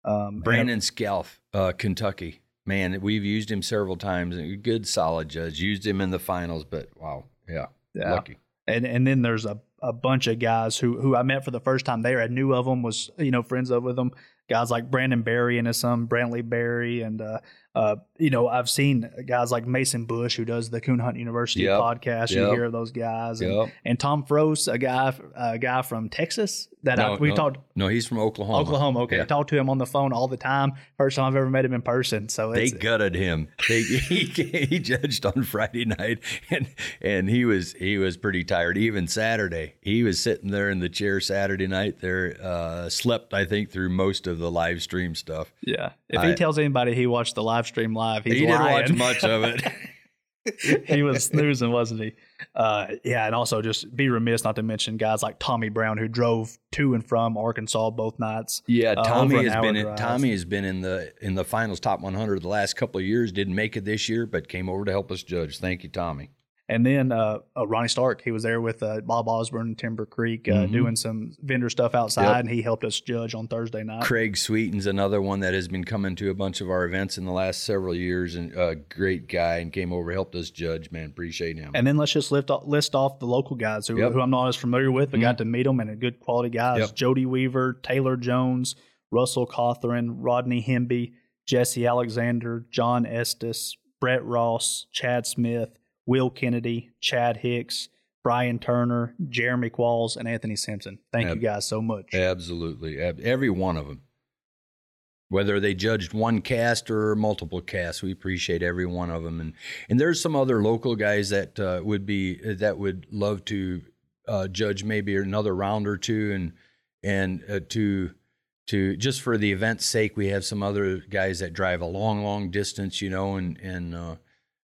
Um, Brandon Scalf, uh, Kentucky. Man, we've used him several times. A good, solid judge. Used him in the finals, but wow, yeah, Yeah. lucky. and and then there's a, a bunch of guys who who I met for the first time there. I knew of them, was you know friends of with them. Guys like Brandon Barry and his son Brantley Barry, and uh, uh, you know I've seen guys like Mason Bush who does the Coon Hunt University Yep. podcast. You hear of those guys, and, Yep. and Tom Frost, a guy a guy from Texas that I, we no, talked No, he's from Oklahoma. Oklahoma. Okay, Yeah. I talk to him on the phone all the time. First time I've ever met him in person. So They gutted him. They, he, he judged on Friday night, and and he was he was pretty tired. Even Saturday, he was sitting there in the chair Saturday night. There, uh, slept I think through most of the live stream stuff. yeah. If I- he tells anybody he watched the live stream live, he didn't watch much of it. he was snoozing, wasn't he? Uh, yeah, and also just be remiss not to mention guys like Tommy Brown who drove to and from Arkansas both nights. Yeah, Uh, Tommy an has been in. Tommy has been in the in the finals top 100 the last couple of years. Didn't make it this year, but came over to help us judge. Thank you, Tommy. And then uh, uh, Ronnie Stark, he was there with uh, Bob Osborne Timber Creek uh, Mhm. doing some vendor stuff outside, Yep. and he helped us judge on Thursday night. Craig Sweeten's another one that has been coming to a bunch of our events in the last several years, and a great guy, and came over helped us judge. Man, appreciate him. And then let's just lift off, list off the local guys who, Yep. who I'm not as familiar with, but Mhm. got to meet them and a good quality guys. Yep. Jody Weaver, Taylor Jones, Russell Cawthron, Rodney Hemby, Jesse Alexander, John Estes, Brett Ross, Chad Smith, Will Kennedy, Chad Hicks, Brian Turner, Jeremy Qualls, and Anthony Simpson. Thank Yep. you guys so much. Absolutely, Ab- every one of them. Whether they judged one cast or multiple casts, we appreciate every one of them. And and there's some other local guys that uh, would be that would love to uh, judge maybe another round or two, and and uh, to to just for the event's sake, we have some other guys that drive a long, long distance, you know, and and uh,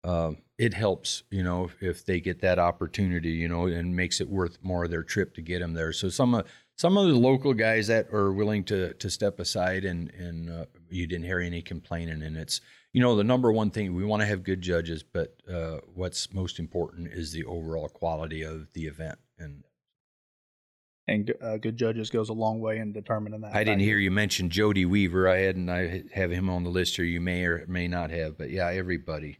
uh, it helps, you know, if they get that opportunity, you know, and makes it worth more of their trip to get them there. So some of some of the local guys that are willing to to step aside and and uh, you didn't hear any complaining, and it's you know the number one thing we want to have good judges, but uh, what's most important is the overall quality of the event. And And uh, good judges goes a long way in determining that. I didn't hear you mention Jody Weaver. I hadn't. I have him on the list here. You may or may not have, but yeah, everybody,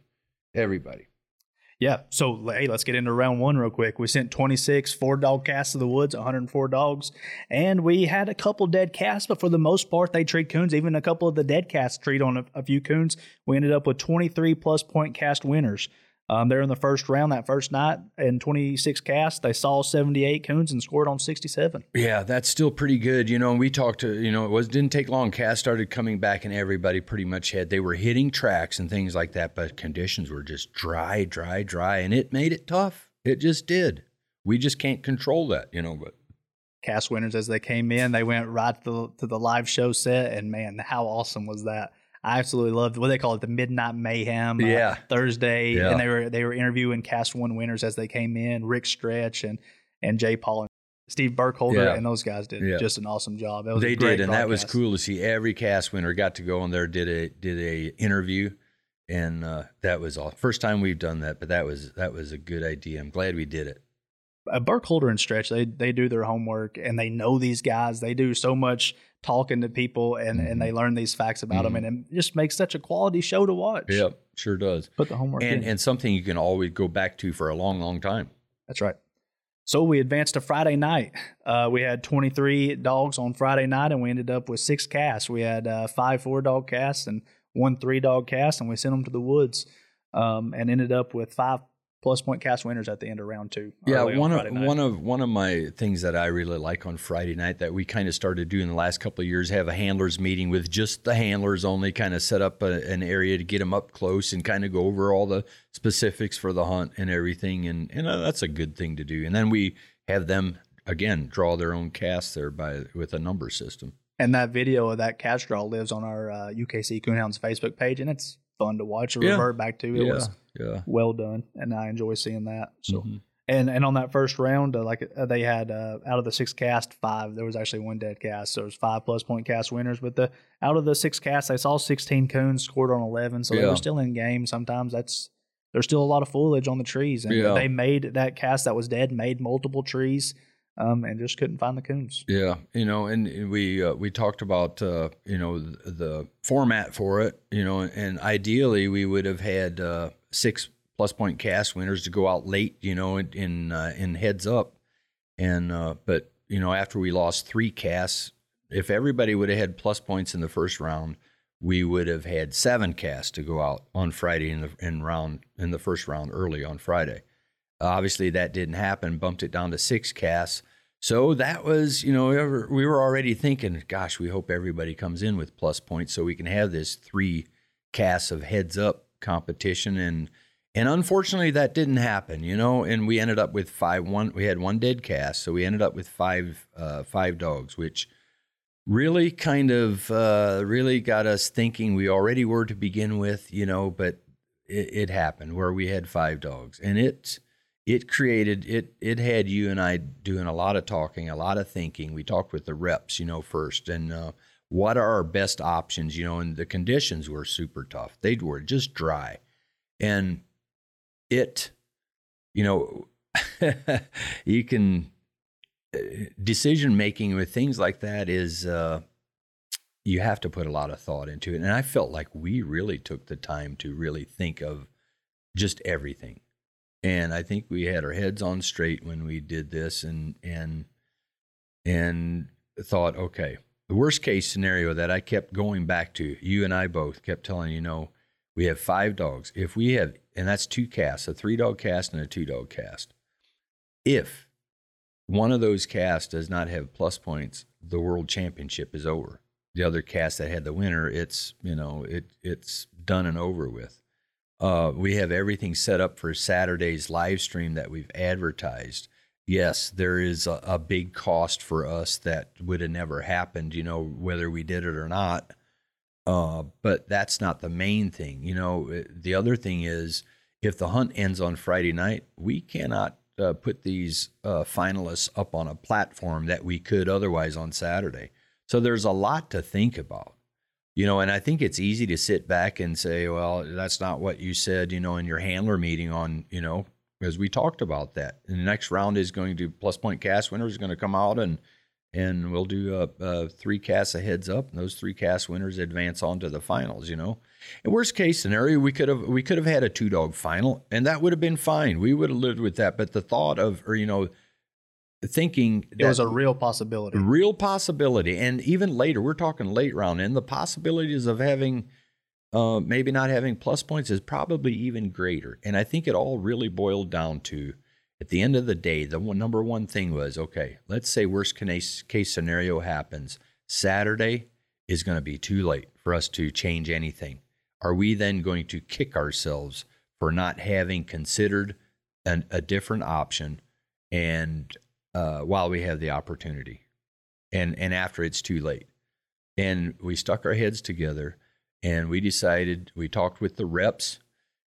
everybody. Yeah. So hey, let's get into round one real quick. We sent 26 four dog casts to the woods, 104 dogs, and we had a couple dead casts, but for the most part, they treat coons. Even a couple of the dead casts treat on a, a few coons. We ended up with 23 plus point cast winners. Um, they're in the first round that first night in 26 casts. They saw 78 coons and scored on 67. Yeah, that's still pretty good. You know, we talked to, you know, it was didn't take long. Cast started coming back, and everybody pretty much had they were hitting tracks and things like that, but conditions were just dry, dry, dry, and it made it tough. It just did. We just can't control that, you know. But Cast winners as they came in, they went right to the, to the live show set, and man, how awesome was that! I absolutely loved what they call it, the Midnight Mayhem. uh, Thursday, Yeah. and they were they were interviewing Cast One winners as they came in. Rick Stretch and and Jay Paul and Steve Burkholder Yeah. and those guys did Yeah. just an awesome job. That was a they did, and that was cool to see. Every cast winner got to go in there, did a did a interview, and uh, that was all. First time we've done that, but that was that was a good idea. I'm glad we did it. Uh, Burkholder and Stretch, they they do their homework and they know these guys. They do so much talking to people and Mhm. and they learn these facts about them, Mhm. and it just makes such a quality show to watch. Yep, sure does. Put the homework And in. and something you can always go back to for a long, long time. That's right. So we advanced to Friday night. Uh, we had 23 dogs on Friday night, and we ended up with six casts. We had uh, five four dog casts and one three dog cast, and we sent them to the woods, um, and ended up with five plus point cast winners at the end of round two. Yeah, early on one of night. one of one of my things that I really like on Friday night that we kind of started doing the last couple of years have a handlers meeting with just the handlers only, kind of set up a, an area to get them up close and kind of go over all the specifics for the hunt and everything, and and uh, that's a good thing to do. And then we have them again draw their own cast there by with a number system. And that video of that cast draw lives on our uh, UKC Coonhounds Facebook page, and it's fun to watch or Yeah. revert back to. It yeah, was yeah. well done, and I enjoy seeing that. So. Mhm. And and on that first round, uh, like uh, they had uh, out of the six cast, five there was actually one dead cast, so it was five plus point cast winners. But the out of the six casts, I saw sixteen coons scored on eleven, so they were still in game. Sometimes that's there's still a lot of foliage on the trees, and Yeah. they made that cast that was dead made multiple trees, um, and just couldn't find the coons. Yeah, you know, and we uh, we talked about uh, you know the, format for it, you know, and ideally we would have had uh, six plus point cast winners to go out late, you know, in in, uh, in heads up, and uh, but you know after we lost three casts, if everybody would have had plus points in the first round, we would have had seven casts to go out on Friday in the in round in the first round early on Friday. Obviously, that didn't happen. Bumped it down to six casts. So that was, you know, we were, already thinking, gosh, we hope everybody comes in with plus points so we can have this three casts of heads up competition. And and unfortunately, that didn't happen, you know. And we ended up with five. One, we had one dead cast, so we ended up with five uh, five dogs, which really kind of uh, really got us thinking. We already were to begin with, you know, but it, it happened where we had five dogs, and it it created it it had you and I doing a lot of talking, a lot of thinking. We talked with the reps, you know, first, and uh, what are our best options, you know, and the conditions were super tough. They were just dry, and it, you know, you can decision making with things like that is uh, you have to put a lot of thought into it. And I felt like we really took the time to really think of just everything. And I think we had our heads on straight when we did this and and and thought, okay, the worst case scenario that I kept going back to, you and I both kept telling you know, we have five dogs. If we have and that's two casts, a three dog cast and a two dog cast. If one of those casts does not have plus points, the world championship is over. The other cast that had the winner, it's you know it it's done and over with. Uh, we have everything set up for Saturday's live stream that we've advertised. Yes, there is a, a big cost for us that would have never happened, you know, whether we did it or not. Uh, but that's not the main thing. You know, the other thing is if the hunt ends on Friday night, we cannot uh, put these uh, finalists up on a platform that we could otherwise on Saturday. So there's a lot to think about, you know, and I think it's easy to sit back and say, well, that's not what you said, you know, in your handler meeting on, you know, because we talked about that. And the next round is going to plus point cast winners going to come out and and we'll do uh, uh, three casts of heads up, and those three cast winners advance on to the finals. You know, in worst case scenario, we could have we could have had a two dog final, and that would have been fine. We would have lived with that. But the thought of, or you know, thinking It was a real possibility. real possibility, and even later, we're talking late round, and the possibilities of having. Uh, maybe not having plus points is probably even greater. And I think it all really boiled down to at the end of the day, the one, number one thing was okay, let's say worst case, case scenario happens. Saturday is going to be too late for us to change anything. Are we then going to kick ourselves for not having considered an, a different option and uh, while we have the opportunity and, and after it's too late? And we stuck our heads together and we decided, we talked with the reps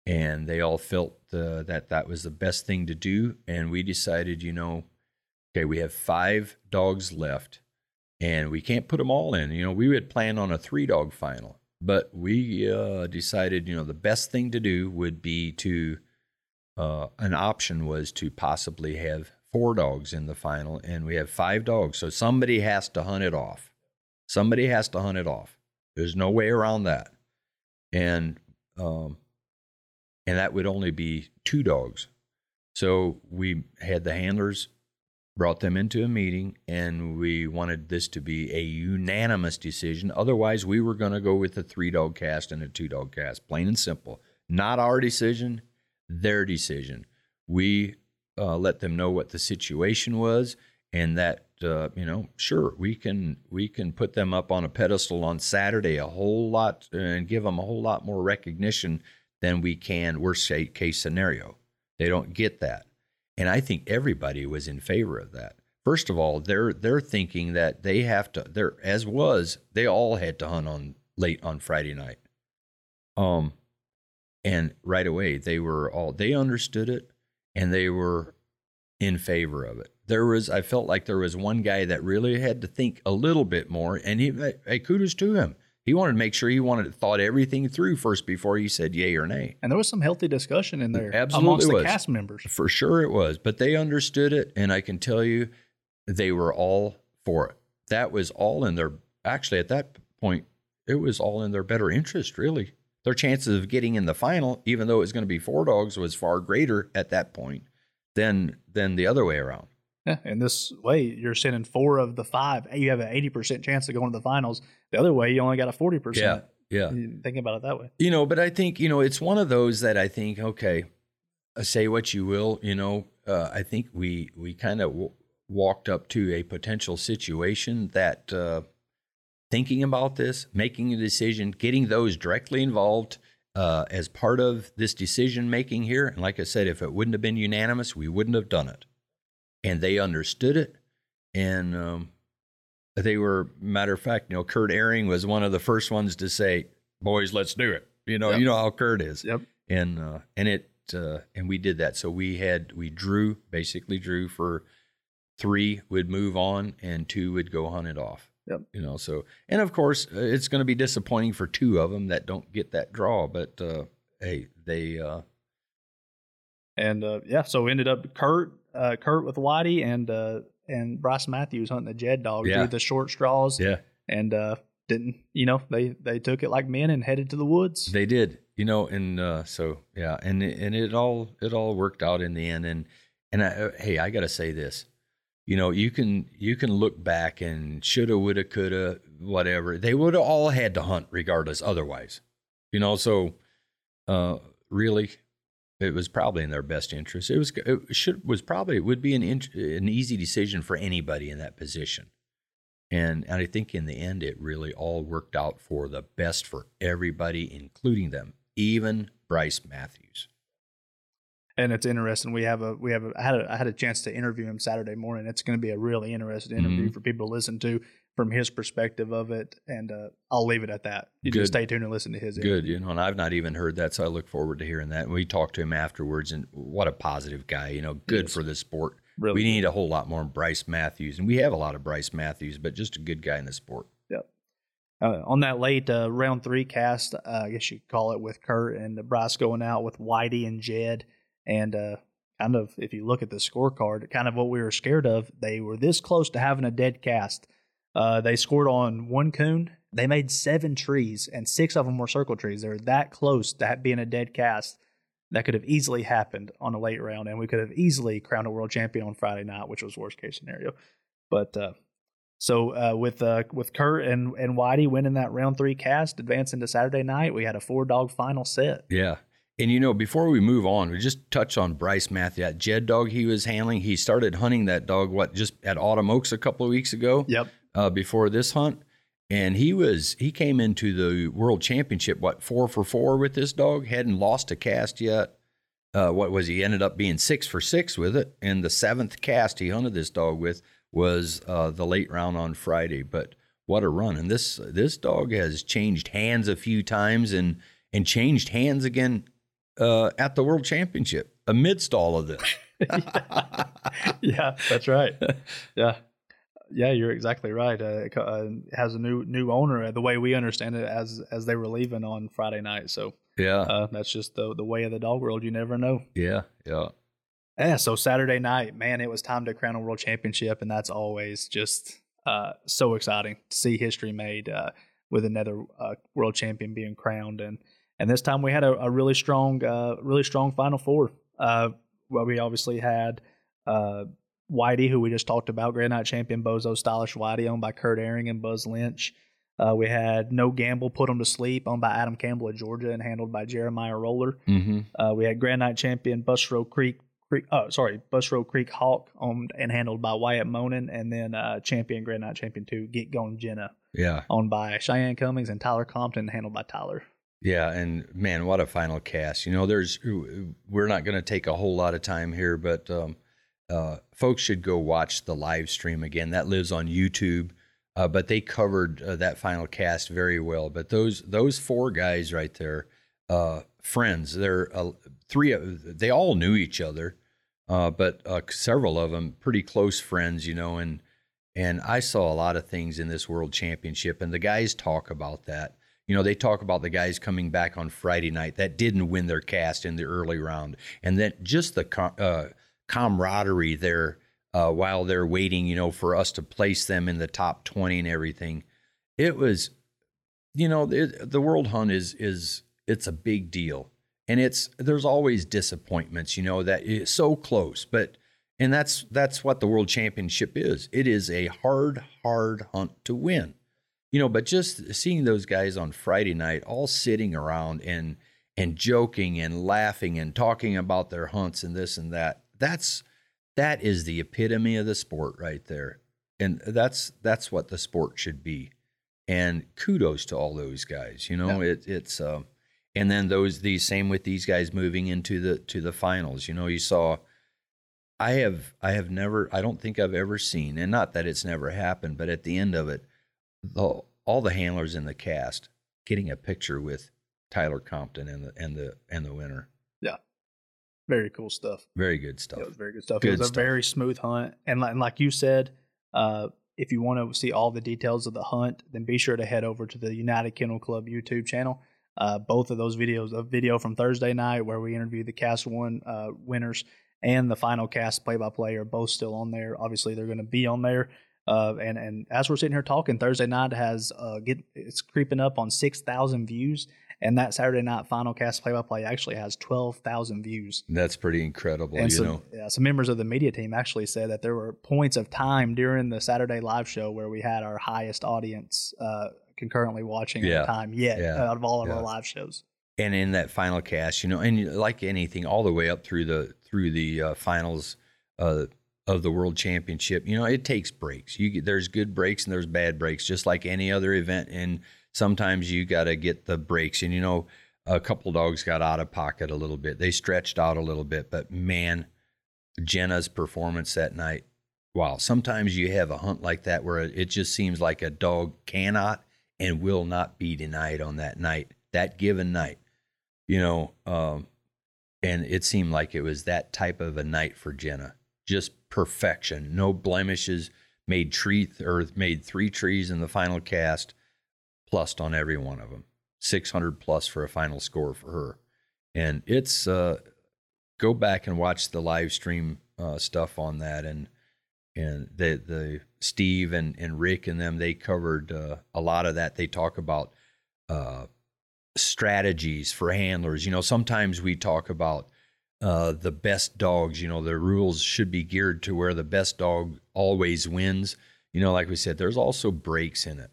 and they all felt uh, that that was the best thing to do. And we decided, you know, okay, we have five dogs left, and we can't put them all in. You know, we had planned on a three dog final, but we uh, decided, you know, the best thing to do would be to uh, an option was to possibly have four dogs in the final, and we have five dogs, so somebody has to hunt it off. Somebody has to hunt it off. There's no way around that, and um, and that would only be two dogs. So we had the handlers brought them into a meeting and we wanted this to be a unanimous decision. Otherwise, we were going to go with a three dog cast and a two dog cast, plain and simple. Not our decision, their decision. We uh, let them know what the situation was and that uh, you know sure we can we can put them up on a pedestal on Saturday a whole lot and give them a whole lot more recognition than we can worst case scenario. They don't get that. And I think everybody was in favor of that. First of all, they're they're thinking that they have to they're as was, they all had to hunt on late on Friday night. Um And right away, they were all, they understood it and they were in favor of it. There was, I felt like there was one guy that really had to think a little bit more, and he, hey, kudos to him. He wanted to make sure he wanted to thought everything through first before he said yay or nay. And there was some healthy discussion in there Absolutely amongst the was. cast members. For sure it was, but they understood it, and I can tell you, they were all for it. That was all in their. Actually, at that point, it was all in their better interest. Really, their chances of getting in the final, even though it was going to be four dogs, was far greater at that point than than the other way around. Yeah, and this way you're sending four of the five. You have an eighty percent chance of going to the finals. The other way, you only got a forty percent. yeah. yeah. Thinking about it that way. You know, but I think you know it's one of those that I think okay, uh, say what you will. You know, uh, I think we we kind of w- walked up to a potential situation that uh, thinking about this, making a decision, getting those directly involved uh, as part of this decision making here. And like I said, if it wouldn't have been unanimous, we wouldn't have done it. And they understood it, and um, they were matter of fact. You know, Kurt Ehring was one of the first ones to say, "Boys, let's do it." You know, Yep. you know how Kurt is Yep. and uh, and it uh, and we did that. So we had we drew basically drew for three would move on and two would go hunt it off. Yep. You know, so and of course uh, it's going to be disappointing for two of them that don't get that draw, but uh, hey, they uh, And uh, yeah, so ended up Kurt, uh, Kurt with Whitey and uh, and Bryce Matthews hunting the Jed dog. Yeah. The short straws. yeah And uh, didn't you know they they took it like men and headed to the woods. they did. You know, and uh, so yeah, and and it all it all worked out in the end. And and I, hey, I got to say this. You know you can you can look back and shoulda woulda coulda whatever. They would have all had to hunt regardless otherwise you know? So uh really it was probably in their best interest. It was it should was probably it would be an int- an easy decision for anybody in that position. And and i think in the end it really all worked out for the best for everybody including them even bryce matthews and it's interesting. We have a we have a I had a, I had a chance to interview him Saturday morning. It's going to be a really interesting interview Mhm. for people to listen to from his perspective of it, and uh, I'll leave it at that. You Good. just stay tuned and listen to his. Good, you know, and I've not even heard that, so I look forward to hearing that. And we talked to him afterwards, and what a positive guy, you know, good Yes. for the sport. Really we need a whole lot more Bryce Matthews, and we have a lot of Bryce Matthews, but just a good guy in the sport. uh, on that late uh, round three cast, uh, I guess you could call it with Kurt and Bryce going out with Whitey and Jed, and uh, kind of if you look at the scorecard, kind of what we were scared of. They were this close to having a dead cast. Uh, they scored on one coon. They made seven trees, and six of them were circle trees. They were that close to being a dead cast. That could have easily happened on a late round, and we could have easily crowned a world champion on Friday night, which was worst case scenario. But uh, so uh, with uh, with Kurt and and Whitey winning that round three cast, advancing to Saturday night, we had a four dog final set. Yeah. And you know, before we move on, we just touch on Bryce Matthews, that Jed dog he was handling. He started hunting that dog, what, just at Autumn Oaks a couple of weeks ago? Yep. uh, before this hunt, and he was he came into the world championship what four for four with this dog. hadn't lost a cast yet. Uh, what was he ended up being six for six with it, and the seventh cast he hunted this dog with was uh, the late round on Friday. But what a run! And this this dog has changed hands a few times and and changed hands again uh, at the world championship amidst all of this. yeah, that's right. Yeah, yeah, you're exactly right. Uh, it uh, has a new new owner, uh, the way we understand it, as as they were leaving on Friday night. So Yeah, uh, that's just the the way of the dog world. You never know. yeah, yeah. Yeah, so Saturday night, man, it was time to crown a world championship, and that's always just uh, so exciting to see history made uh, with another uh, world champion being crowned, and and this time we had a, a really strong, uh, really strong final four. Uh, well, we obviously had uh, Whitey, who we just talked about, Grand Nite champion Bozo Stylish Whitey, owned by Kurt Ehring and Buzz Lynch. Uh, we had No Gamble, Put 'em to Sleep, owned by Adam Campbell of Georgia and handled by Jeremiah Roller. Mm-hmm. Uh, we had Grand Nite champion Busrow Creek, Creek oh, sorry, Busrow Creek Hawk owned and handled by Wyatt Monin, and then uh, champion Grand Nite champion two Get Going Jenna Yeah. owned by Cheyenne Cummings and Tyler Compton, handled by Tyler. Yeah, and man, what a final cast! You know, there's we're not going to take a whole lot of time here, but um, uh, folks should go watch the live stream again. That lives on YouTube, uh, but they covered uh, that final cast very well. But those those four guys right there, uh, friends. They're uh, three. of They all knew each other, uh, but several of them pretty close friends. You know, and and I saw a lot of things in this World Championship, and the guys talk about that. You know, they talk about the guys coming back on Friday night that didn't win their cast in the early round, and then just the uh, camaraderie there uh, while they're waiting, you know, for us to place them in the top 20 and everything. It was, you know, it, the World Hunt is is it's a big deal, and it's there's always disappointments, you know, that it's so close, but and that's that's what the World Championship is. It is a hard, hard hunt to win, you know. But just seeing those guys on Friday night, all sitting around and and joking and laughing and talking about their hunts and this and that, that's that is the epitome of the sport right there. And that's that's what the sport should be. And kudos to all those guys. You know, yeah. it, it's uh, and then those these same with these guys moving into the to the finals. You know, you saw I have I have never I don't think I've ever seen, and not that it's never happened, but at the end of it, the, all the handlers in the cast getting a picture with Tyler Compton and the and the and the winner. Yeah, very cool stuff. Very good stuff. It was very good stuff. Good it was a very smooth hunt, and like, and like you said, uh, if you want to see all the details of the hunt, then be sure to head over to the United Kennel Club YouTube channel. Uh, both of those videos, a video from Thursday night where we interviewed the cast one uh, winners, and the final cast play by play are both still on there. Obviously, they're going to be on there. Uh, and and as we're sitting here talking, Thursday night has uh, get it's creeping up on six thousand views, and that Saturday night final cast play by play actually has 12,000 views. That's pretty incredible, and you some, know. Yeah, some members of the media team actually said that there were points of time during the Saturday live show where we had our highest audience uh, concurrently watching yeah. at the time yet yeah. out of all of yeah. our live shows. And in that final cast, you know, and like anything, all the way up through the through the uh, finals uh, of the World Championship, you know, it takes breaks. You there's good breaks and there's bad breaks, just like any other event And sometimes you got to get the breaks. And, you know, a couple dogs got out of pocket a little bit. They stretched out a little bit, but man, Jenna's performance that night. Wow. Sometimes you have a hunt like that where it just seems like a dog cannot and will not be denied on that night, that given night, you know. Um, and it seemed like it was that type of a night for Jenna. Just perfection, no blemishes. Made tree or made three trees in the final cast plus on every one of them. 600 plus for a final score for her. And it's, uh, go back and watch the live stream uh, stuff on that. And, and the, the Steve and, and Rick and them, they covered uh, a lot of that. They talk about uh, strategies for handlers. You know, sometimes we talk about uh, the best dogs. You know, the rules should be geared to where the best dog always wins. You know, like we said, there's also breaks in it.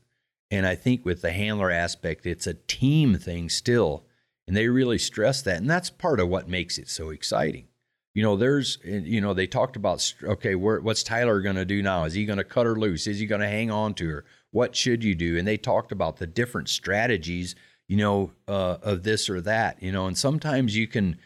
And I think with the handler aspect, it's a team thing still. And they really stress that. And that's part of what makes it so exciting. You know, there's, you know, they talked about, okay, where, what's Tyler going to do now? Is he going to cut her loose? Is he going to hang on to her? What should you do? And they talked about the different strategies, you know, uh, of this or that, you know, and sometimes you can,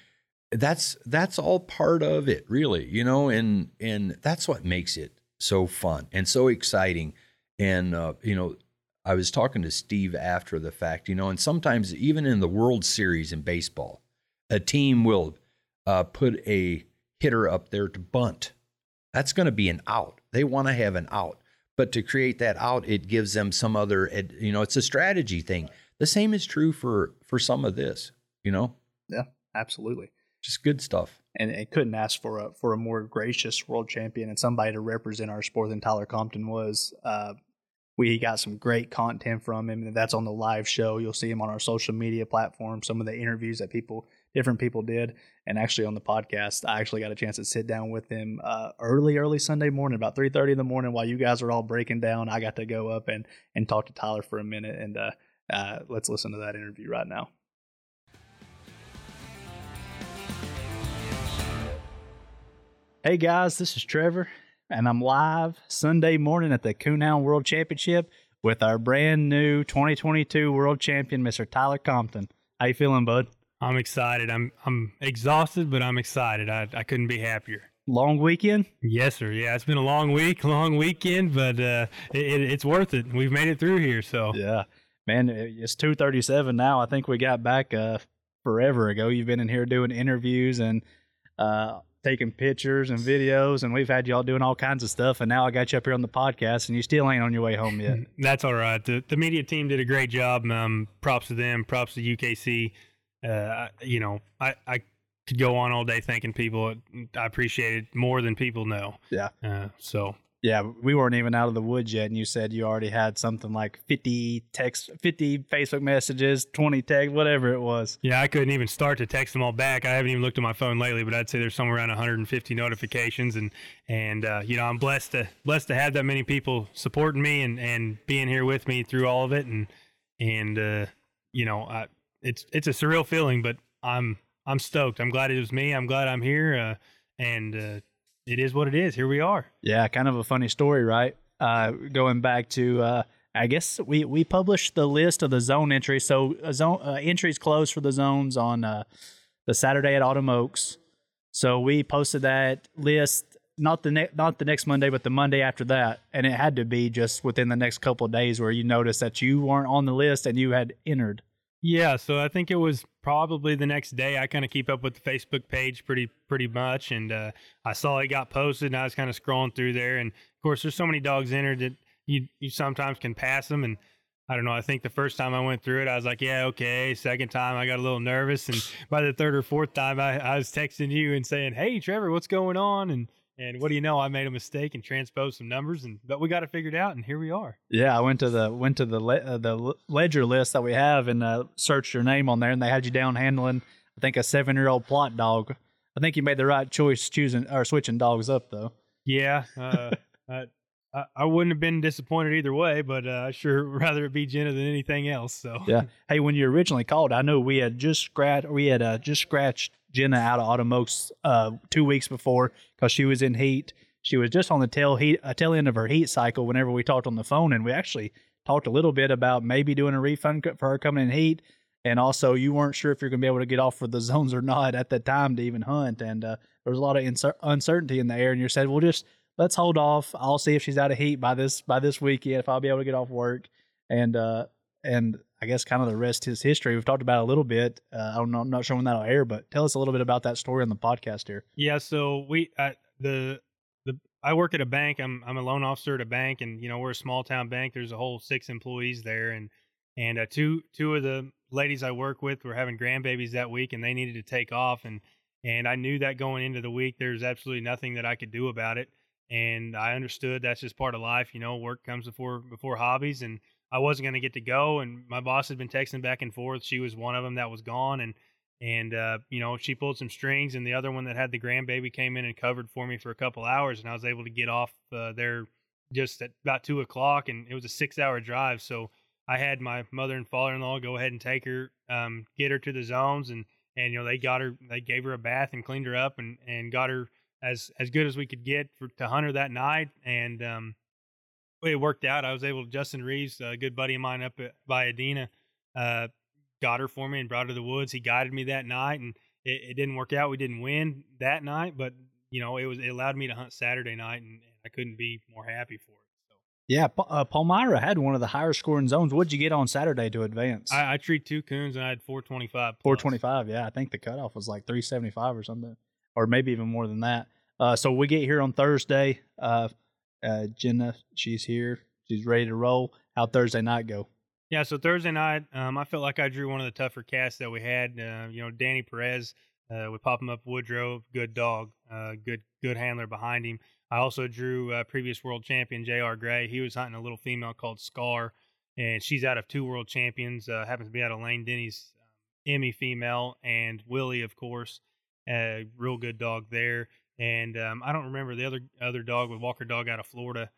that's, that's all part of it, really, you know, and, and that's what makes it so fun and so exciting. And, uh, you know, I was talking to Steve after the fact, you know, and sometimes even in the World Series in baseball, a team will uh, put a hitter up there to bunt. That's going to be an out. They want to have an out. But to create that out, it gives them some other, you know, it's a strategy thing. The same is true for for some of this, you know. Yeah, absolutely. Just good stuff. And it couldn't ask for a for a more gracious world champion and somebody to represent our sport than Tyler Compton was. Uh, we got some great content from him, and that's on the live show. You'll see him on our social media platform. Some of the interviews that people, different people, did, and actually on the podcast, I actually got a chance to sit down with him uh, early, early Sunday morning, about three thirty in the morning, while you guys are all breaking down. I got to go up and and talk to Tyler for a minute, and uh, uh, let's listen to that interview right now. Hey guys, this is Trevor and I'm live Sunday morning at the Coonhound World Championship with our brand new 2022 World Champion, Mr. Tyler Compton. How you feeling, bud? I'm excited. I'm I'm exhausted, but I'm excited. I, I couldn't be happier. Long weekend? Yes, sir. Yeah, it's been a long week, long weekend, but uh, it, it's worth it. We've made it through here, so yeah, man. It's two thirty-seven now. I think we got back uh, forever ago. You've been in here doing interviews and uh, taking pictures and videos, and we've had y'all doing all kinds of stuff. And now I got you up here on the podcast, and you still ain't on your way home yet. That's all right. The, the media team did a great job. Um, props to them. Props to UKC. Uh, you know, I, I could go on all day thanking people. I appreciate it more than people know. Yeah. Uh, so yeah, we weren't even out of the woods yet, and you said you already had something like fifty text, fifty Facebook messages, twenty text, whatever it was. Yeah, I couldn't even start to text them all back. I haven't even looked at my phone lately, but I'd say there's somewhere around 150 notifications, and and uh, you know I'm blessed to blessed to have that many people supporting me and and being here with me through all of it, and and uh, you know I, it's it's a surreal feeling, but I'm I'm stoked. I'm glad it was me. I'm glad I'm here, uh, and uh, it is what it is. Here we are. Yeah, kind of a funny story, right? Uh, going back to, uh, I guess we we published the list of the zone entries. So zone uh, entries closed for the zones on uh, the Saturday at Autumn Oaks. So we posted that list not the ne- not the next Monday, but the Monday after that, and it had to be just within the next couple days where you noticed that you weren't on the list and you had entered. Yeah, so I think it was probably the next day. I kind of keep up with the Facebook page pretty pretty much, and uh, I saw it got posted, and I was kind of scrolling through there. And of course, there's so many dogs entered that you you sometimes can pass them. And I don't know. I think the first time I went through it, I was like, yeah, okay. Second time, I got a little nervous, and by the third or fourth time, I, I was texting you and saying, hey, Trevor, what's going on? And and what do you know? I made a mistake and transposed some numbers, and but we got it figured out, and here we are. Yeah, I went to the went to the le- uh, the ledger list that we have and uh, searched your name on there, and they had you down handling, I think, a seven year old Plott dog. I think you made the right choice choosing or switching dogs up, though. Yeah, uh, I, I wouldn't have been disappointed either way, but uh, I sure rather it be Jenna than anything else. So yeah. Hey, when you originally called, I know we had just scratched we had uh, just scratched Jenna out of Autumn Oaks uh, two weeks before because she was in heat. She was just on the tail heat, uh, tail end of her heat cycle. Whenever we talked on the phone, and we actually talked a little bit about maybe doing a refund for her coming in heat, and also you weren't sure if you're going to be able to get off for the zones or not at that time to even hunt, and uh, there was a lot of inser- uncertainty in the air. And you said, "Well, just let's hold off. I'll see if she's out of heat by this by this weekend if I'll be able to get off work." And uh, and I guess kind of the rest is history. We've talked about a little bit. Uh, I don't know. I'm not sure when that'll air, but tell us a little bit about that story on the podcast here. Yeah. So we uh, the the I work at a bank. I'm I'm a loan officer at a bank, and you know we're a small town bank. There's a whole six employees there, and and uh, two two of the ladies I work with were having grandbabies that week, and they needed to take off, and and I knew that going into the week, there's absolutely nothing that I could do about it, and I understood that's just part of life. You know, work comes before before hobbies, and I wasn't going to get to go, and my boss had been texting back and forth. She was one of them that was gone, and and uh, you know she pulled some strings, and the other one that had the grandbaby came in and covered for me for a couple hours, and I was able to get off uh, there just at about two o'clock, and it was a six-hour drive. So I had my mother and father-in-law go ahead and take her, um, get her to the zones, and and you know they got her, they gave her a bath and cleaned her up, and and got her as as good as we could get for to hunt her that night, and um, it worked out. I was able to, Justin Reeves, a good buddy of mine up at, by Adena, uh, got her for me and brought her to the woods. He guided me that night and it, it, didn't work out. We didn't win that night, but you know, it was, it allowed me to hunt Saturday night and, and I couldn't be more happy for it. So. Yeah, uh, Palmyra had one of the higher scoring zones. What'd you get on Saturday to advance? I, I treat two coons and I had 425. 425, yeah. I think the cutoff was like 375 or something, or maybe even more than that. Uh, so we get here on Thursday. Uh, Jenna, she's here. She's ready to roll. How Thursday night go? Yeah, so Thursday night, um, I felt like I drew one of the tougher casts that we had. Uh, you know, Danny Perez uh, Pop him up Woodrow, good dog, uh, good good handler behind him. I also drew uh, previous world champion J.R. Gray. He was hunting a little female called Scar, and she's out of two world champions. Uh, happens to be out of Lane Denny's um, Emmy female, and Willie, of course, a real good dog there and um, I don't remember the other other dog with Walker Dog out of Florida.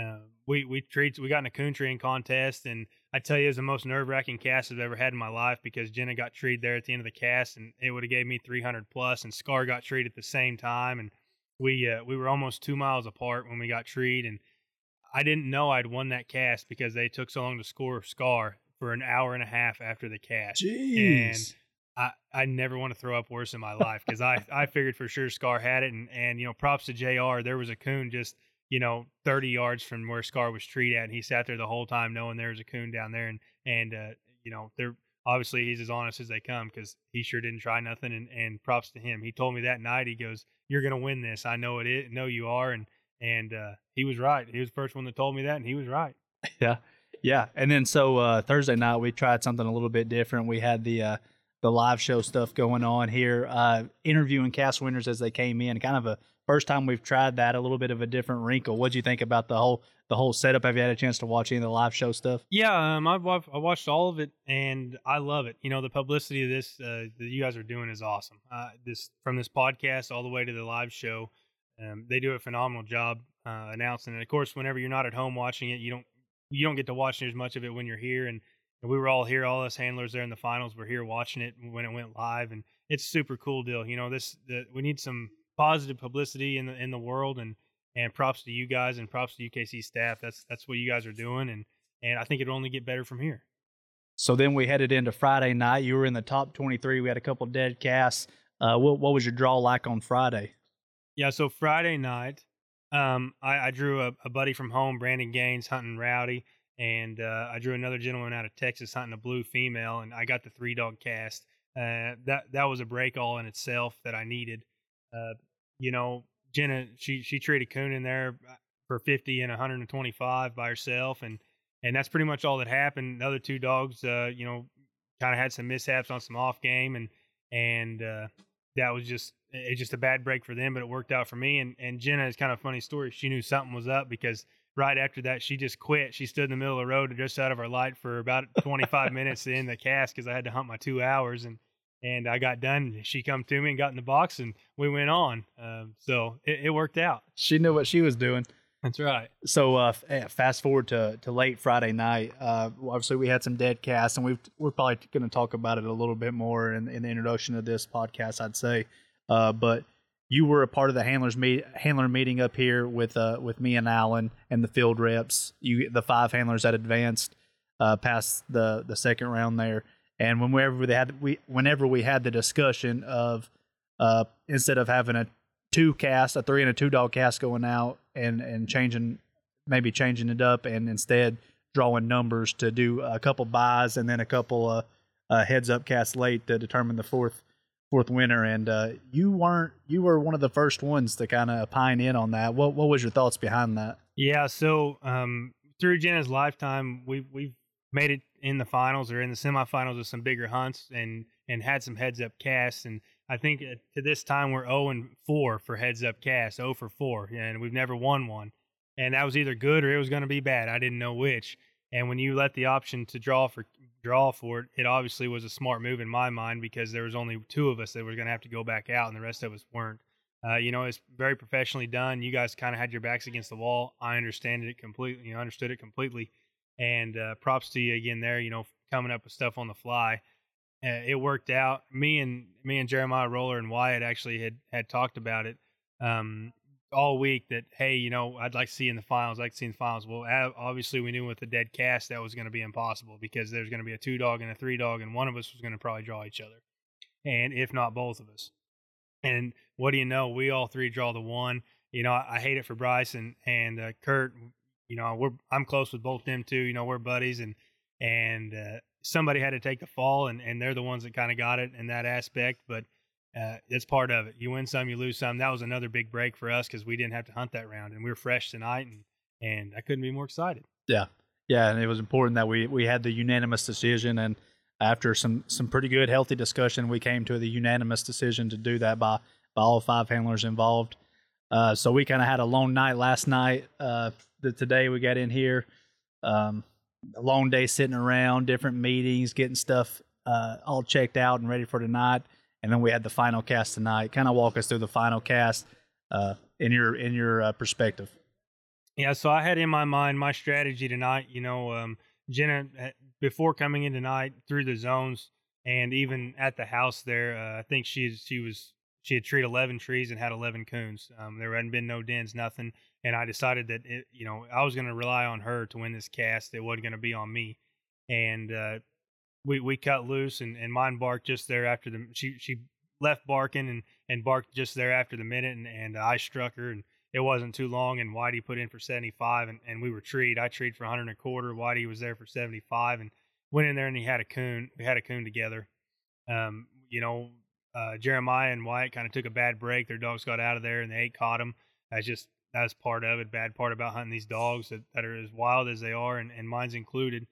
Uh, we we treats we got in a coon treeing contest, and I tell you, it was the most nerve wracking cast I've ever had in my life because Jenna got treed there at the end of the cast, and it would have gave me 300 plus, and Scar got treed at the same time, and we uh, we were almost two miles apart when we got treed, and I didn't know I'd won that cast because they took so long to score Scar for an hour and a half after the cast, Jeez. and I, I never want to throw up worse in my life because I, I figured for sure Scar had it and, and you know props to J.R. There was a coon just you know 30 yards from where Scar was treed at and he sat there the whole time knowing there was a coon down there and and uh, you know there obviously he's as honest as they come because he sure didn't try nothing. And, and props to him. He told me that night. He goes, "You're gonna win this. I know it is. Know you are." And and uh, he was right. He was the first one that told me that, and he was right. Yeah, yeah. And then so uh, Thursday night we tried something a little bit different. We had the uh, the live show stuff going on here, uh, interviewing cast winners as they came in. Kind of a first time we've tried that. A little bit of a different wrinkle. What do you think about the whole the whole setup? Have you had a chance to watch any of the live show stuff? Yeah, um, I've I watched all of it and I love it. You know, the publicity of this uh, that you guys are doing is awesome. Uh, this from this podcast all the way to the live show, um, they do a phenomenal job uh, announcing. And of course, whenever you're not at home watching it, you don't you don't get to watch as much of it when you're here. And, and we were all here, all us handlers there in the finals were here watching it when it went live, and it's super cool deal. You know, this the, we need some positive publicity in the in the world, and and props to you guys and props to UKC staff. That's that's what you guys are doing, and and I think it'll only get better from here. So then we headed into Friday night. You were in the top 23. We had a couple dead casts. Uh, what, what was your draw like on Friday? Yeah, so Friday night, um, I, I, drew a, a, buddy from home, Brandon Gaines, hunting rowdy, and uh, I drew another gentleman out of Texas hunting a blue female, and I got the three dog cast. Uh, that that was a break all in itself that I needed. Uh, you know, Jenna, she she traded coon in there uh, for 50 and 125 by herself, and and that's pretty much all that happened. The other two dogs, uh, you know, kind of had some mishaps on some off game, and and uh, that was just it's just a bad break for them, but it worked out for me. And and Jenna is kind of funny story. She knew something was up because right after that she just quit. She stood in the middle of the road just out of our light for about 25 minutes in the cast because I had to hunt my two hours and and I got done. She come to me and got in the box and we went on. Um, so it, it, worked out. She knew what she was doing. That's right. So uh, eh, fast forward to, to late Friday night. Uh, obviously, we had some dead casts, and we we're probably going to talk about it a little bit more in, in the introduction of this podcast. I'd say. Uh, but you were a part of the handlers meet handler meeting up here with uh, with me and Allen and the field reps. You the five handlers that advanced uh, past the the second round there. And whenever we had we whenever we had the discussion of uh, instead of having a two cast, a three and a two dog cast going out and and changing maybe changing it up and instead drawing numbers to do a couple buys and then a couple uh, uh heads up casts late to determine the fourth fourth winner, and uh, you weren't you were one of the first ones to kind of pine in on that. What what was your thoughts behind that? Yeah, so um, through Jenna's lifetime, we've we've made it in the finals or in the semifinals with some bigger hunts and and had some heads up casts. And I think to this time we're 0 and 4 for heads up casts, 0 for 4, and we've never won one. And that was either good or it was going to be bad. I didn't know which. And when you let the option to draw for draw for it, it obviously was a smart move in my mind because there was only two of us that were going to have to go back out, and the rest of us weren't. Uh, you know, it's very professionally done. You guys kind of had your backs against the wall. I understand it completely. You know, understood it completely. And uh, props to you again there. You know, coming up with stuff on the fly. Uh, it worked out. Me and me and Jeremiah Roller and Wyatt actually had had talked about it. Um, all week that hey, you know, I'd like to see in the finals. I'd like to see in the finals. Well, obviously we knew with the dead cast that was going to be impossible because there's going to be a two dog and a three dog, and one of us was going to probably draw each other, and if not both of us. And what do you know? We all three draw the one. You know, I, I hate it for Bryce and and uh, Kurt. You know, we're I'm close with both them too. You know, we're buddies, and and uh, somebody had to take the fall, and and they're the ones that kind of got it in that aspect, but uh, it's part of it. You win some, you lose some. That was another big break for us because we didn't have to hunt that round, and we were fresh tonight, and and I couldn't be more excited. Yeah, yeah, and it was important that we we had the unanimous decision, and after some some pretty good healthy discussion, we came to the unanimous decision to do that by by all five handlers involved. Uh, so we kind of had a long night last night. Uh, the, today we got in here, um, a long day sitting around, different meetings, getting stuff uh, all checked out and ready for tonight and then we had the final cast tonight. Kind of walk us through the final cast uh, in your in your uh, perspective. Yeah, so I had in my mind my strategy tonight. You know, um, Jenna uh, before coming in tonight through the zones and even at the house there, uh, I think she she was she had treated eleven trees and had eleven coons. Um, there hadn't been no dens, nothing, and I decided that it, you know I was going to rely on her to win this cast. It wasn't going to be on me, and uh, we we cut loose and, and mine barked just there after the she she left barking and and barked just there after the minute and, and I struck her and it wasn't too long and Whitey put in for 75 and, and we were treed. I treed for 100 and a quarter. Whitey was there for 75 and went in there and he had a coon. We had a coon together. Um, you know, uh, Jeremiah and Wyatt kind of took a bad break. Their dogs got out of there and they caught them. That's just that's part of it. Bad part about hunting these dogs that, that are as wild as they are, and, and mine's included.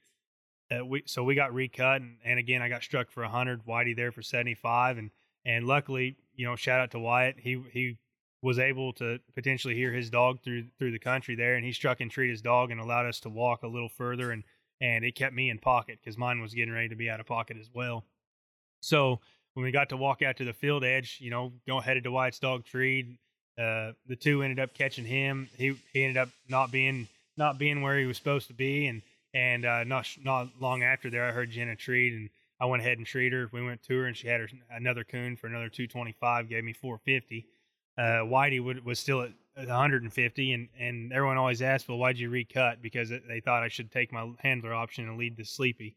Uh, we so we got recut, and, and again I got struck for hundred. Whitey there for seventy five, and and luckily, you know, shout out to Wyatt. He he was able to potentially hear his dog through through the country there, and he struck and treated his dog and allowed us to walk a little further, and and it kept me in pocket because mine was getting ready to be out of pocket as well. So when we got to walk out to the field edge, you know, go headed to Wyatt's dog treed. Uh, the two ended up catching him. He he ended up not being not being where he was supposed to be, and and uh, not not long after there, I heard Jenna treat, and I went ahead and treated her. We went to her, and she had her, another coon for another 225, gave me 450. Uh, Whitey would, was still at 150, and and everyone always asked, well, why'd you recut? Because they thought I should take my handler option and lead the sleepy.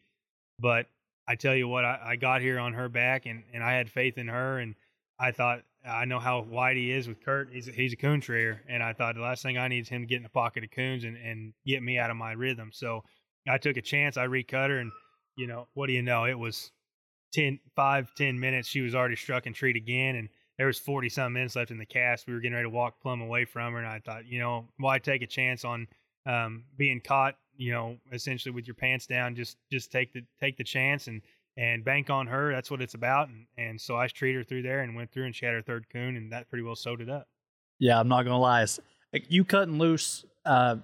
But I tell you what, I, I got here on her back, and and I had faith in her, and I thought I know how wide he is with Kurt. He's a, he's a coon trayer, and I thought the last thing I need is him to get in the pocket of coons and, and get me out of my rhythm. So I took a chance. I recut her, and you know what do you know? It was 10, 5, 10 minutes. She was already struck and treat again, and there was forty some minutes left in the cast. We were getting ready to walk plumb away from her, and I thought, you know, why take a chance on um, being caught? You know, essentially with your pants down. Just just take the take the chance and and bank on her. That's what it's about. And, and so I treated her through there and went through and she had her third coon and that pretty well sewed it up. Yeah, I'm not gonna lie. You cutting loose, uh,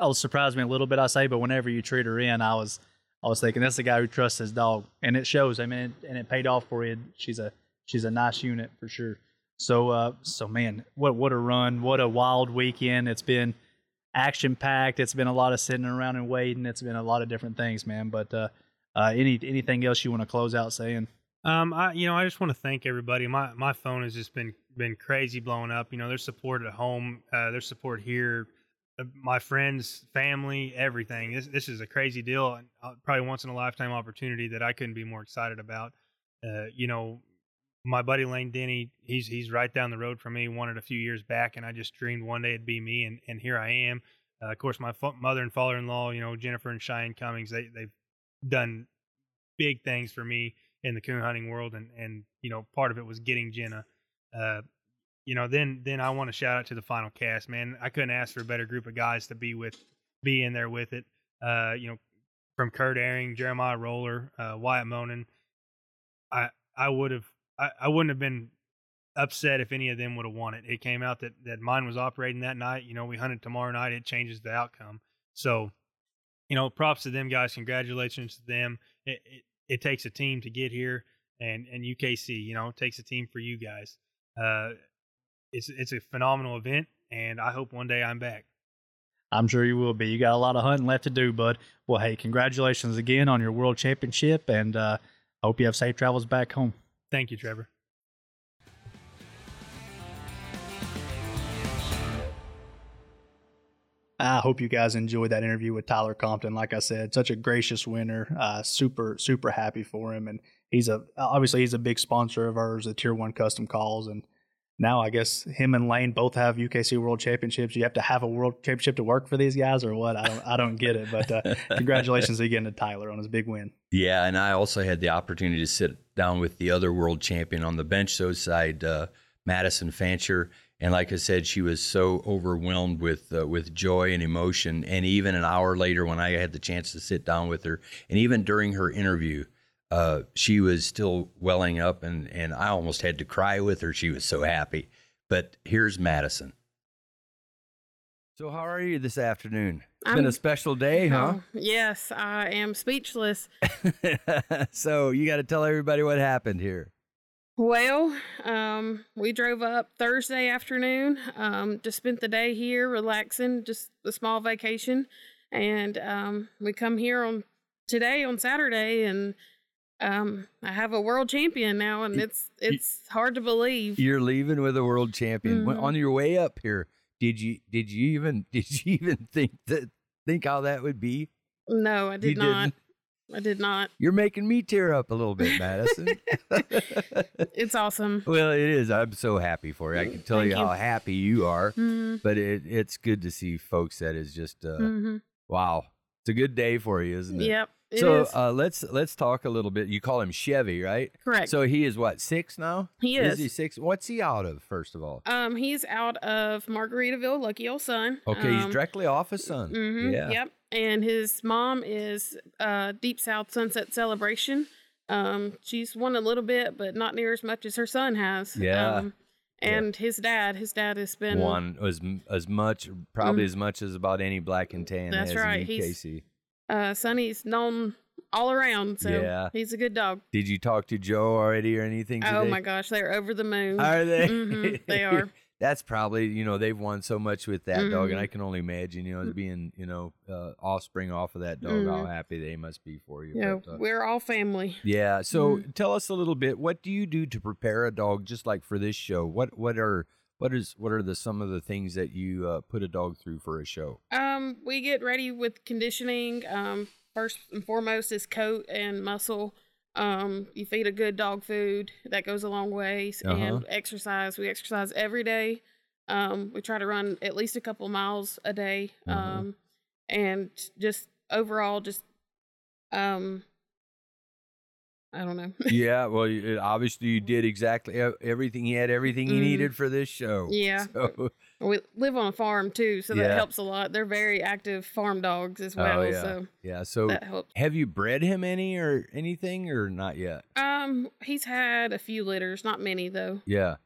will surprise me a little bit. I say, but whenever you treat her in, I was, I was thinking that's the guy who trusts his dog, and it shows. I mean, it, and it paid off for you. She's a, she's a nice unit for sure. So, uh, so man, what what a run! What a wild weekend! It's been action packed. It's been a lot of sitting around and waiting. It's been a lot of different things, man. But uh, uh, any anything else you want to close out saying? Um, I you know I just want to thank everybody. My my phone has just been been crazy blowing up. You know, their support at home, uh, support here, my friends, family, everything. This this is a crazy deal. Uh, probably once in a lifetime opportunity that I couldn't be more excited about. Uh, you know, my buddy Lane Denny, he's he's right down the road from me. Wanted a few years back, and I just dreamed one day it'd be me, and and here I am. Uh, of course, my mother and father-in-law, you know, Jennifer and Cheyenne Cummings, they they've done big things for me in the coon hunting world, and and you know part of it was getting Jenna. Uh, you know, then then I want to shout out to the final cast, man. I couldn't ask for a better group of guys to be with, be in there with it. Uh, you know, from Kurt Airing, Jeremiah Roller, uh, Wyatt Monin. I I would have I, I wouldn't have been upset if any of them would have won it. It came out that that mine was operating that night. You know, we hunted tomorrow night. It changes the outcome. So you know, props to them guys. Congratulations to them. It, it, it takes a team to get here, and and UKC, you know, takes a team for you guys. Uh, it's it's a phenomenal event, and I hope one day I'm back. I'm sure you will be. You got a lot of hunting left to do, bud. Well, hey, congratulations again on your world championship, and uh, hope you have safe travels back home. Thank you, Trevor. I hope you guys enjoyed that interview with Tyler Compton. Like I said, such a gracious winner. Uh, super, super happy for him, and he's a obviously he's a big sponsor of ours, the Tier One Custom Calls, and now I guess him and Lane both have UKC World Championships. You have to have a World Championship to work for these guys, or what? I don't, I don't get it. But uh, congratulations again to Tyler on his big win. Yeah, and I also had the opportunity to sit down with the other world champion on the bench show side, uh, Madison Fancher and like I said, she was so overwhelmed with uh, with joy and emotion. And even an hour later, when I had the chance to sit down with her, and even during her interview, uh, she was still welling up, and and I almost had to cry with her. She was so happy. But here's Madison. So how are you this afternoon? It's I'm, been a special day, huh? Yes, I am speechless. so you got to tell everybody what happened here. Well, um, we drove up Thursday afternoon, um, just spent the day here relaxing, just a small vacation. And um, we come here on today on Saturday and um, I have a world champion now and it's it's hard to believe. You're leaving with a world champion. Mm-hmm. On your way up here, did you did you even did you even think that think how that would be? No, I did you not. Didn't? I did not. You're making me tear up a little bit, Madison. it's awesome. Well, it is. I'm so happy for you. I can tell you, you, how happy you are. Mm-hmm. But it, it's good to see folks that is just uh, mm-hmm. wow. It's a good day for you, isn't it? Yep. It So uh, let's let's talk a little bit. You call him Chevy, right? correct. So he is what six now? he Is is. he six? What's he out of? First of all, um, he's out of Margaritaville, Lucky Old Son. okay, he's Um, directly off his son. mhm, Yeah. Yep. And his mom is uh, Deep South Sunset Celebration. Um, she's won a little bit, but not near as much as her son has. Yeah. Um, and his dad, his dad has been One as as much, probably as much as about any black and tan Mm. That's right, in he's- Casey. Uh, Sonny's known all around, so Yeah. he's a good dog. Did you talk to Joe already or anything? Today? Oh my gosh, they're over the moon. Are they? Mhm, they are. That's probably you know they've won so much with that dog, and Mhm. I can only imagine you know as being you know uh, offspring off of that dog, Mm-hmm. how happy they must be for you. Know, But, uh, we're all family. yeah. So Mm-hmm. tell us a little bit. What do you do to prepare a dog, just like for this show? What what are what is what are the some of the things that you uh, put a dog through for a show? Um, we get ready with conditioning. Um, first and foremost is coat and muscle. Um, you feed a good dog food that goes a long ways, Uh-huh. and exercise. We exercise every day. Um, we try to run at least a couple miles a day. Uh-huh. Um, and just overall, just um, I don't know. yeah. Well, you- obviously you did exactly everything. He had everything he Mhm. needed for this show. Yeah. So, we live on a farm too, so that Yeah. helps a lot. They're very active farm dogs as well, oh yeah. so yeah. So that helps. have you bred him any or anything or not yet? Um, he's had a few litters, not many though. Yeah.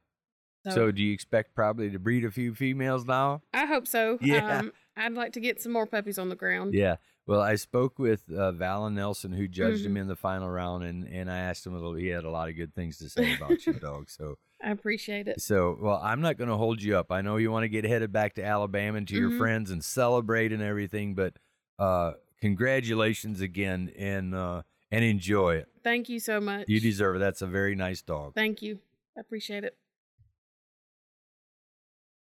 So, So do you expect probably to breed a few females now? I hope so. Yeah. Um, I'd like to get some more puppies on the ground. Yeah. Well, I spoke with uh, Valen Nelson, who judged him Mhm. in the final round, and, and I asked him a little. He had a lot of good things to say about your dog. So, I appreciate it. so well, I'm not going to hold you up. I know you want to get headed back to Alabama and to your Mhm. friends and celebrate and everything, but uh, congratulations again and uh, and enjoy it. Thank you so much. You deserve it. That's a very nice dog. Thank you. I appreciate it.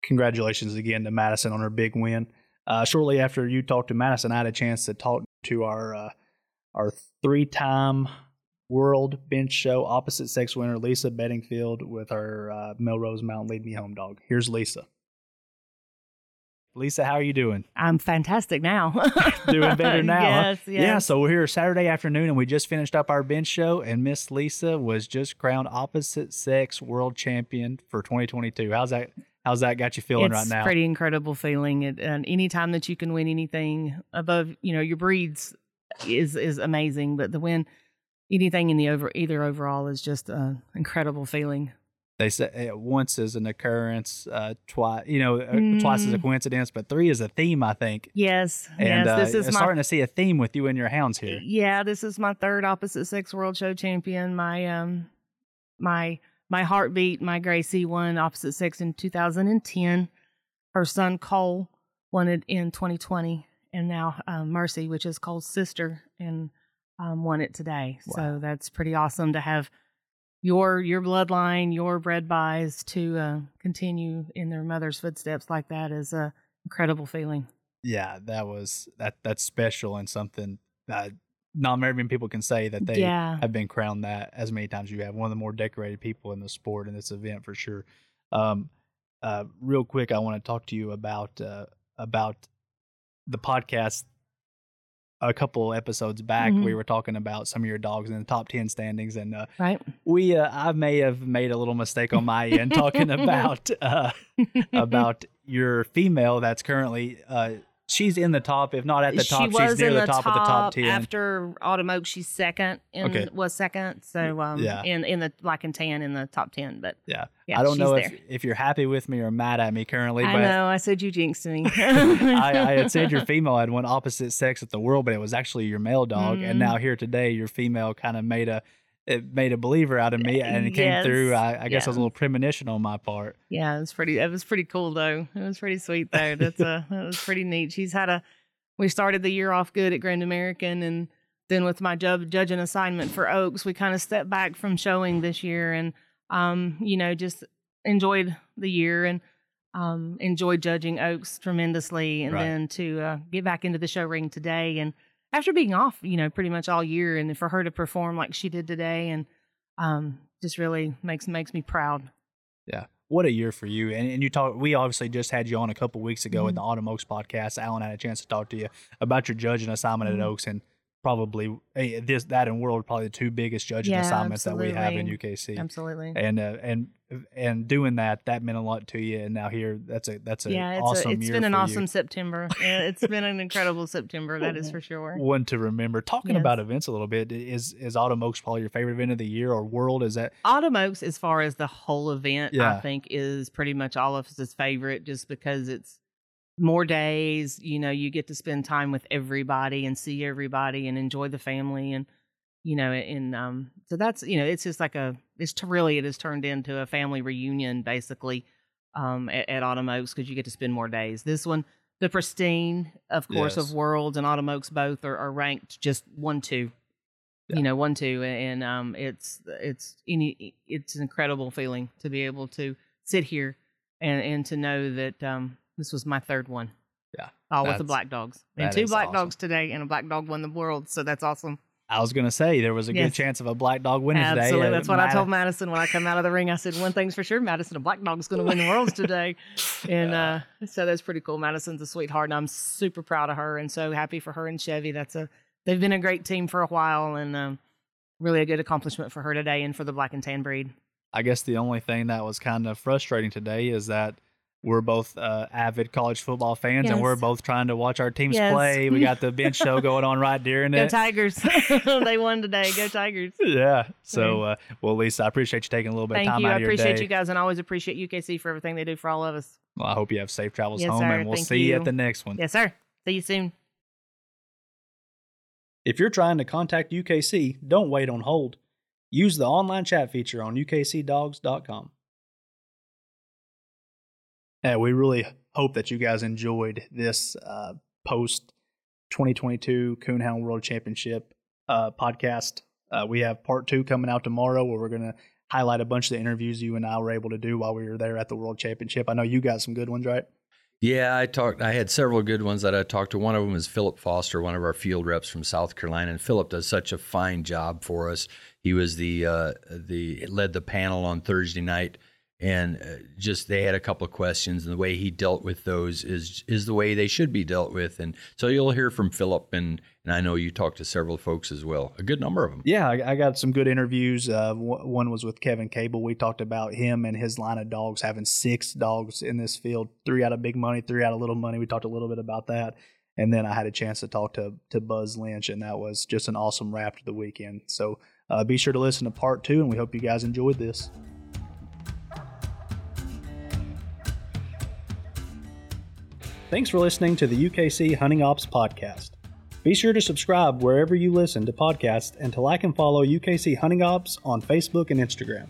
congratulations again to Madison on her big win. Uh, shortly after you talked to Madison, I had a chance to talk to our uh, our three time world bench show opposite sex winner Lisa Beddingfield with her uh, Melrose Mountain Lead Me Home dog. Here's Lisa. Lisa, how are you doing? I'm fantastic now. Doing better now. huh? Yes, yes. Yeah, so we're here Saturday afternoon and we just finished up our bench show and Miss Lisa was just crowned opposite sex world champion for 2022. How's that how's that got you feeling it's right now? It's pretty incredible feeling. It, and anytime that you can win anything above, you know, your breeds is is amazing. But the win anything in the over either overall is just an incredible feeling. they say uh, once is an occurrence, uh, twice, you know, uh, twice is a Mm. coincidence, but three is a theme, I think. Yes, And yes. uh, this is I'm my starting to see a theme with you and your hounds here. Yeah, this is my third opposite sex world show champion. My um my my heartbeat, my Gracie won opposite sex in 2010. Her son Cole won it in 2020, and now um, Mercy, which is Cole's sister, and um, won it today. Wow. So that's pretty awesome to have your your bloodline, your bred buys to uh, continue in their mother's footsteps like that is a incredible feeling. Yeah, that was that that's special and something that many people can say that they yeah. have been crowned that as many times as you have. One of the more decorated people in the sport in this event for sure. Um, uh, real quick, I want to talk to you about uh, about the podcast. A couple episodes back, we Mhm. were talking about some of your dogs in the top ten standings, and uh, Right. we uh, I may have made a little mistake on my end talking about uh, about your female that's currently uh, she's in the top, if not at the top, she was she's near in the, top, of the top ten. After Autumn Oak, she's second. In, Okay. Was second. So um, Yeah. in in the black and tan in the top ten. But yeah. yeah, I don't know if, if you're happy with me or mad at me currently, I but know. I said you jinxed me. I, I had said your female had one opposite sex at the world, but it was actually your male dog. And Mhm. now here today, your female kind of made a it made a believer out of me, and it came through. Yes. I, I guess it was a little premonition on my part. Yeah, it was pretty. It was pretty cool though. It was pretty sweet though. That's a that was pretty neat. She's had a. We started the year off good at Grand American, and then with my ju- judging assignment for Oaks, we kind of stepped back from showing this year, and um, you know, just enjoyed the year and um enjoyed judging Oaks tremendously, and Right. then to uh, get back into the show ring today, and after being off, you know, pretty much all year, and for her to perform like she did today, and um, just really makes makes me proud. Yeah, what a year for you. And, and you talk, we obviously just had you on a couple weeks ago Mm-hmm. in the Autumn Oaks podcast. Allen had a chance to talk to you about your judging assignment Mhm. at Oaks and probably eh, this, that and World, probably the two biggest judging Yeah, assignments that we have in. UKC. Absolutely. And, uh, and, and doing that, that meant a lot to you. And now here, that's a, that's a yeah, it's, awesome a, it's been an for you. awesome September. Yeah, it's been an incredible September, that is for sure. one to remember. Talking Yes. about events a little bit, is is Autumn Oaks probably your favorite event of the year or world? Is that Autumn Oaks, as far as the whole event, Yeah. I think is pretty much all of us' favorite just because it's more days. You know, you get to spend time with everybody and see everybody and enjoy the family and you know, and um, so that's you know, it's just like a it's to really it has turned into a family reunion basically um at, at Autumn Oaks because you get to spend more days. This one, the pristine, of course, Yes. of Worlds and Autumn Oaks both are, are ranked just one two Yeah. you know one two and um it's it's any it's an incredible feeling to be able to sit here and and to know that um this was my third one. Yeah, all with the black dogs. And that two is black awesome. dogs today and a black dog won the world so that's awesome. I was gonna say there was a good chance of a black dog winning absolutely. today. Uh, that's what i told madison when i come out of the ring. I said one thing's for sure madison a black dog's going to win the worlds today. And uh so that's pretty cool. Madison's a sweetheart and i'm super proud of her and so happy for her and chevy. That's a they've been a great team for a while and um really a good accomplishment for her today and for the black and tan breed. I guess the only thing that was kind of frustrating today is that we're both uh, avid college football fans, and we're both trying to watch our teams Yes. play. We got the bench show going on right during Go it. Tigers. they won today. Go Tigers. Yeah. So, uh, well, Lisa, I appreciate you taking a little bit Thank of time you. out I of your appreciate you guys and I always appreciate UKC for everything they do for all of us. Well, I hope you have safe travels Yes, home, sir. and we'll Thank see you at the next one. Yes, sir. See you soon. If you're trying to contact UKC, don't wait on hold. Use the online chat feature on ukcdogs.com. And we really hope that you guys enjoyed this uh, post 2022 Coonhound World Championship uh, podcast. Uh, we have part two coming out tomorrow where we're going to highlight a bunch of the interviews you and I were able to do while we were there at the World Championship. I know you got some good ones, right? Yeah, I talked. I had several good ones that I talked to. One of them is Philip Foster, one of our field reps from South Carolina, and Philip does such a fine job for us. He was the uh, the led the panel on Thursday night, and uh, just they had a couple of questions, and the way he dealt with those is is the way they should be dealt with. And so you'll hear from Philip, and and I know you talked to several folks as well, a good number of them. Yeah, I, I got some good interviews. Uh, one was with Kevin Cable. We talked about him and his line of dogs having six dogs in this field, three out of big money, three out of little money. We talked a little bit about that. And then I had a chance to talk to, to Buzz Lynch, and that was just an awesome wrap to the weekend. So uh, be sure to listen to part two, and we hope you guys enjoyed this. Thanks for listening to the UKC Hunting Ops Podcast. Be sure to subscribe wherever you listen to podcasts and to like and follow UKC Hunting Ops on Facebook and Instagram.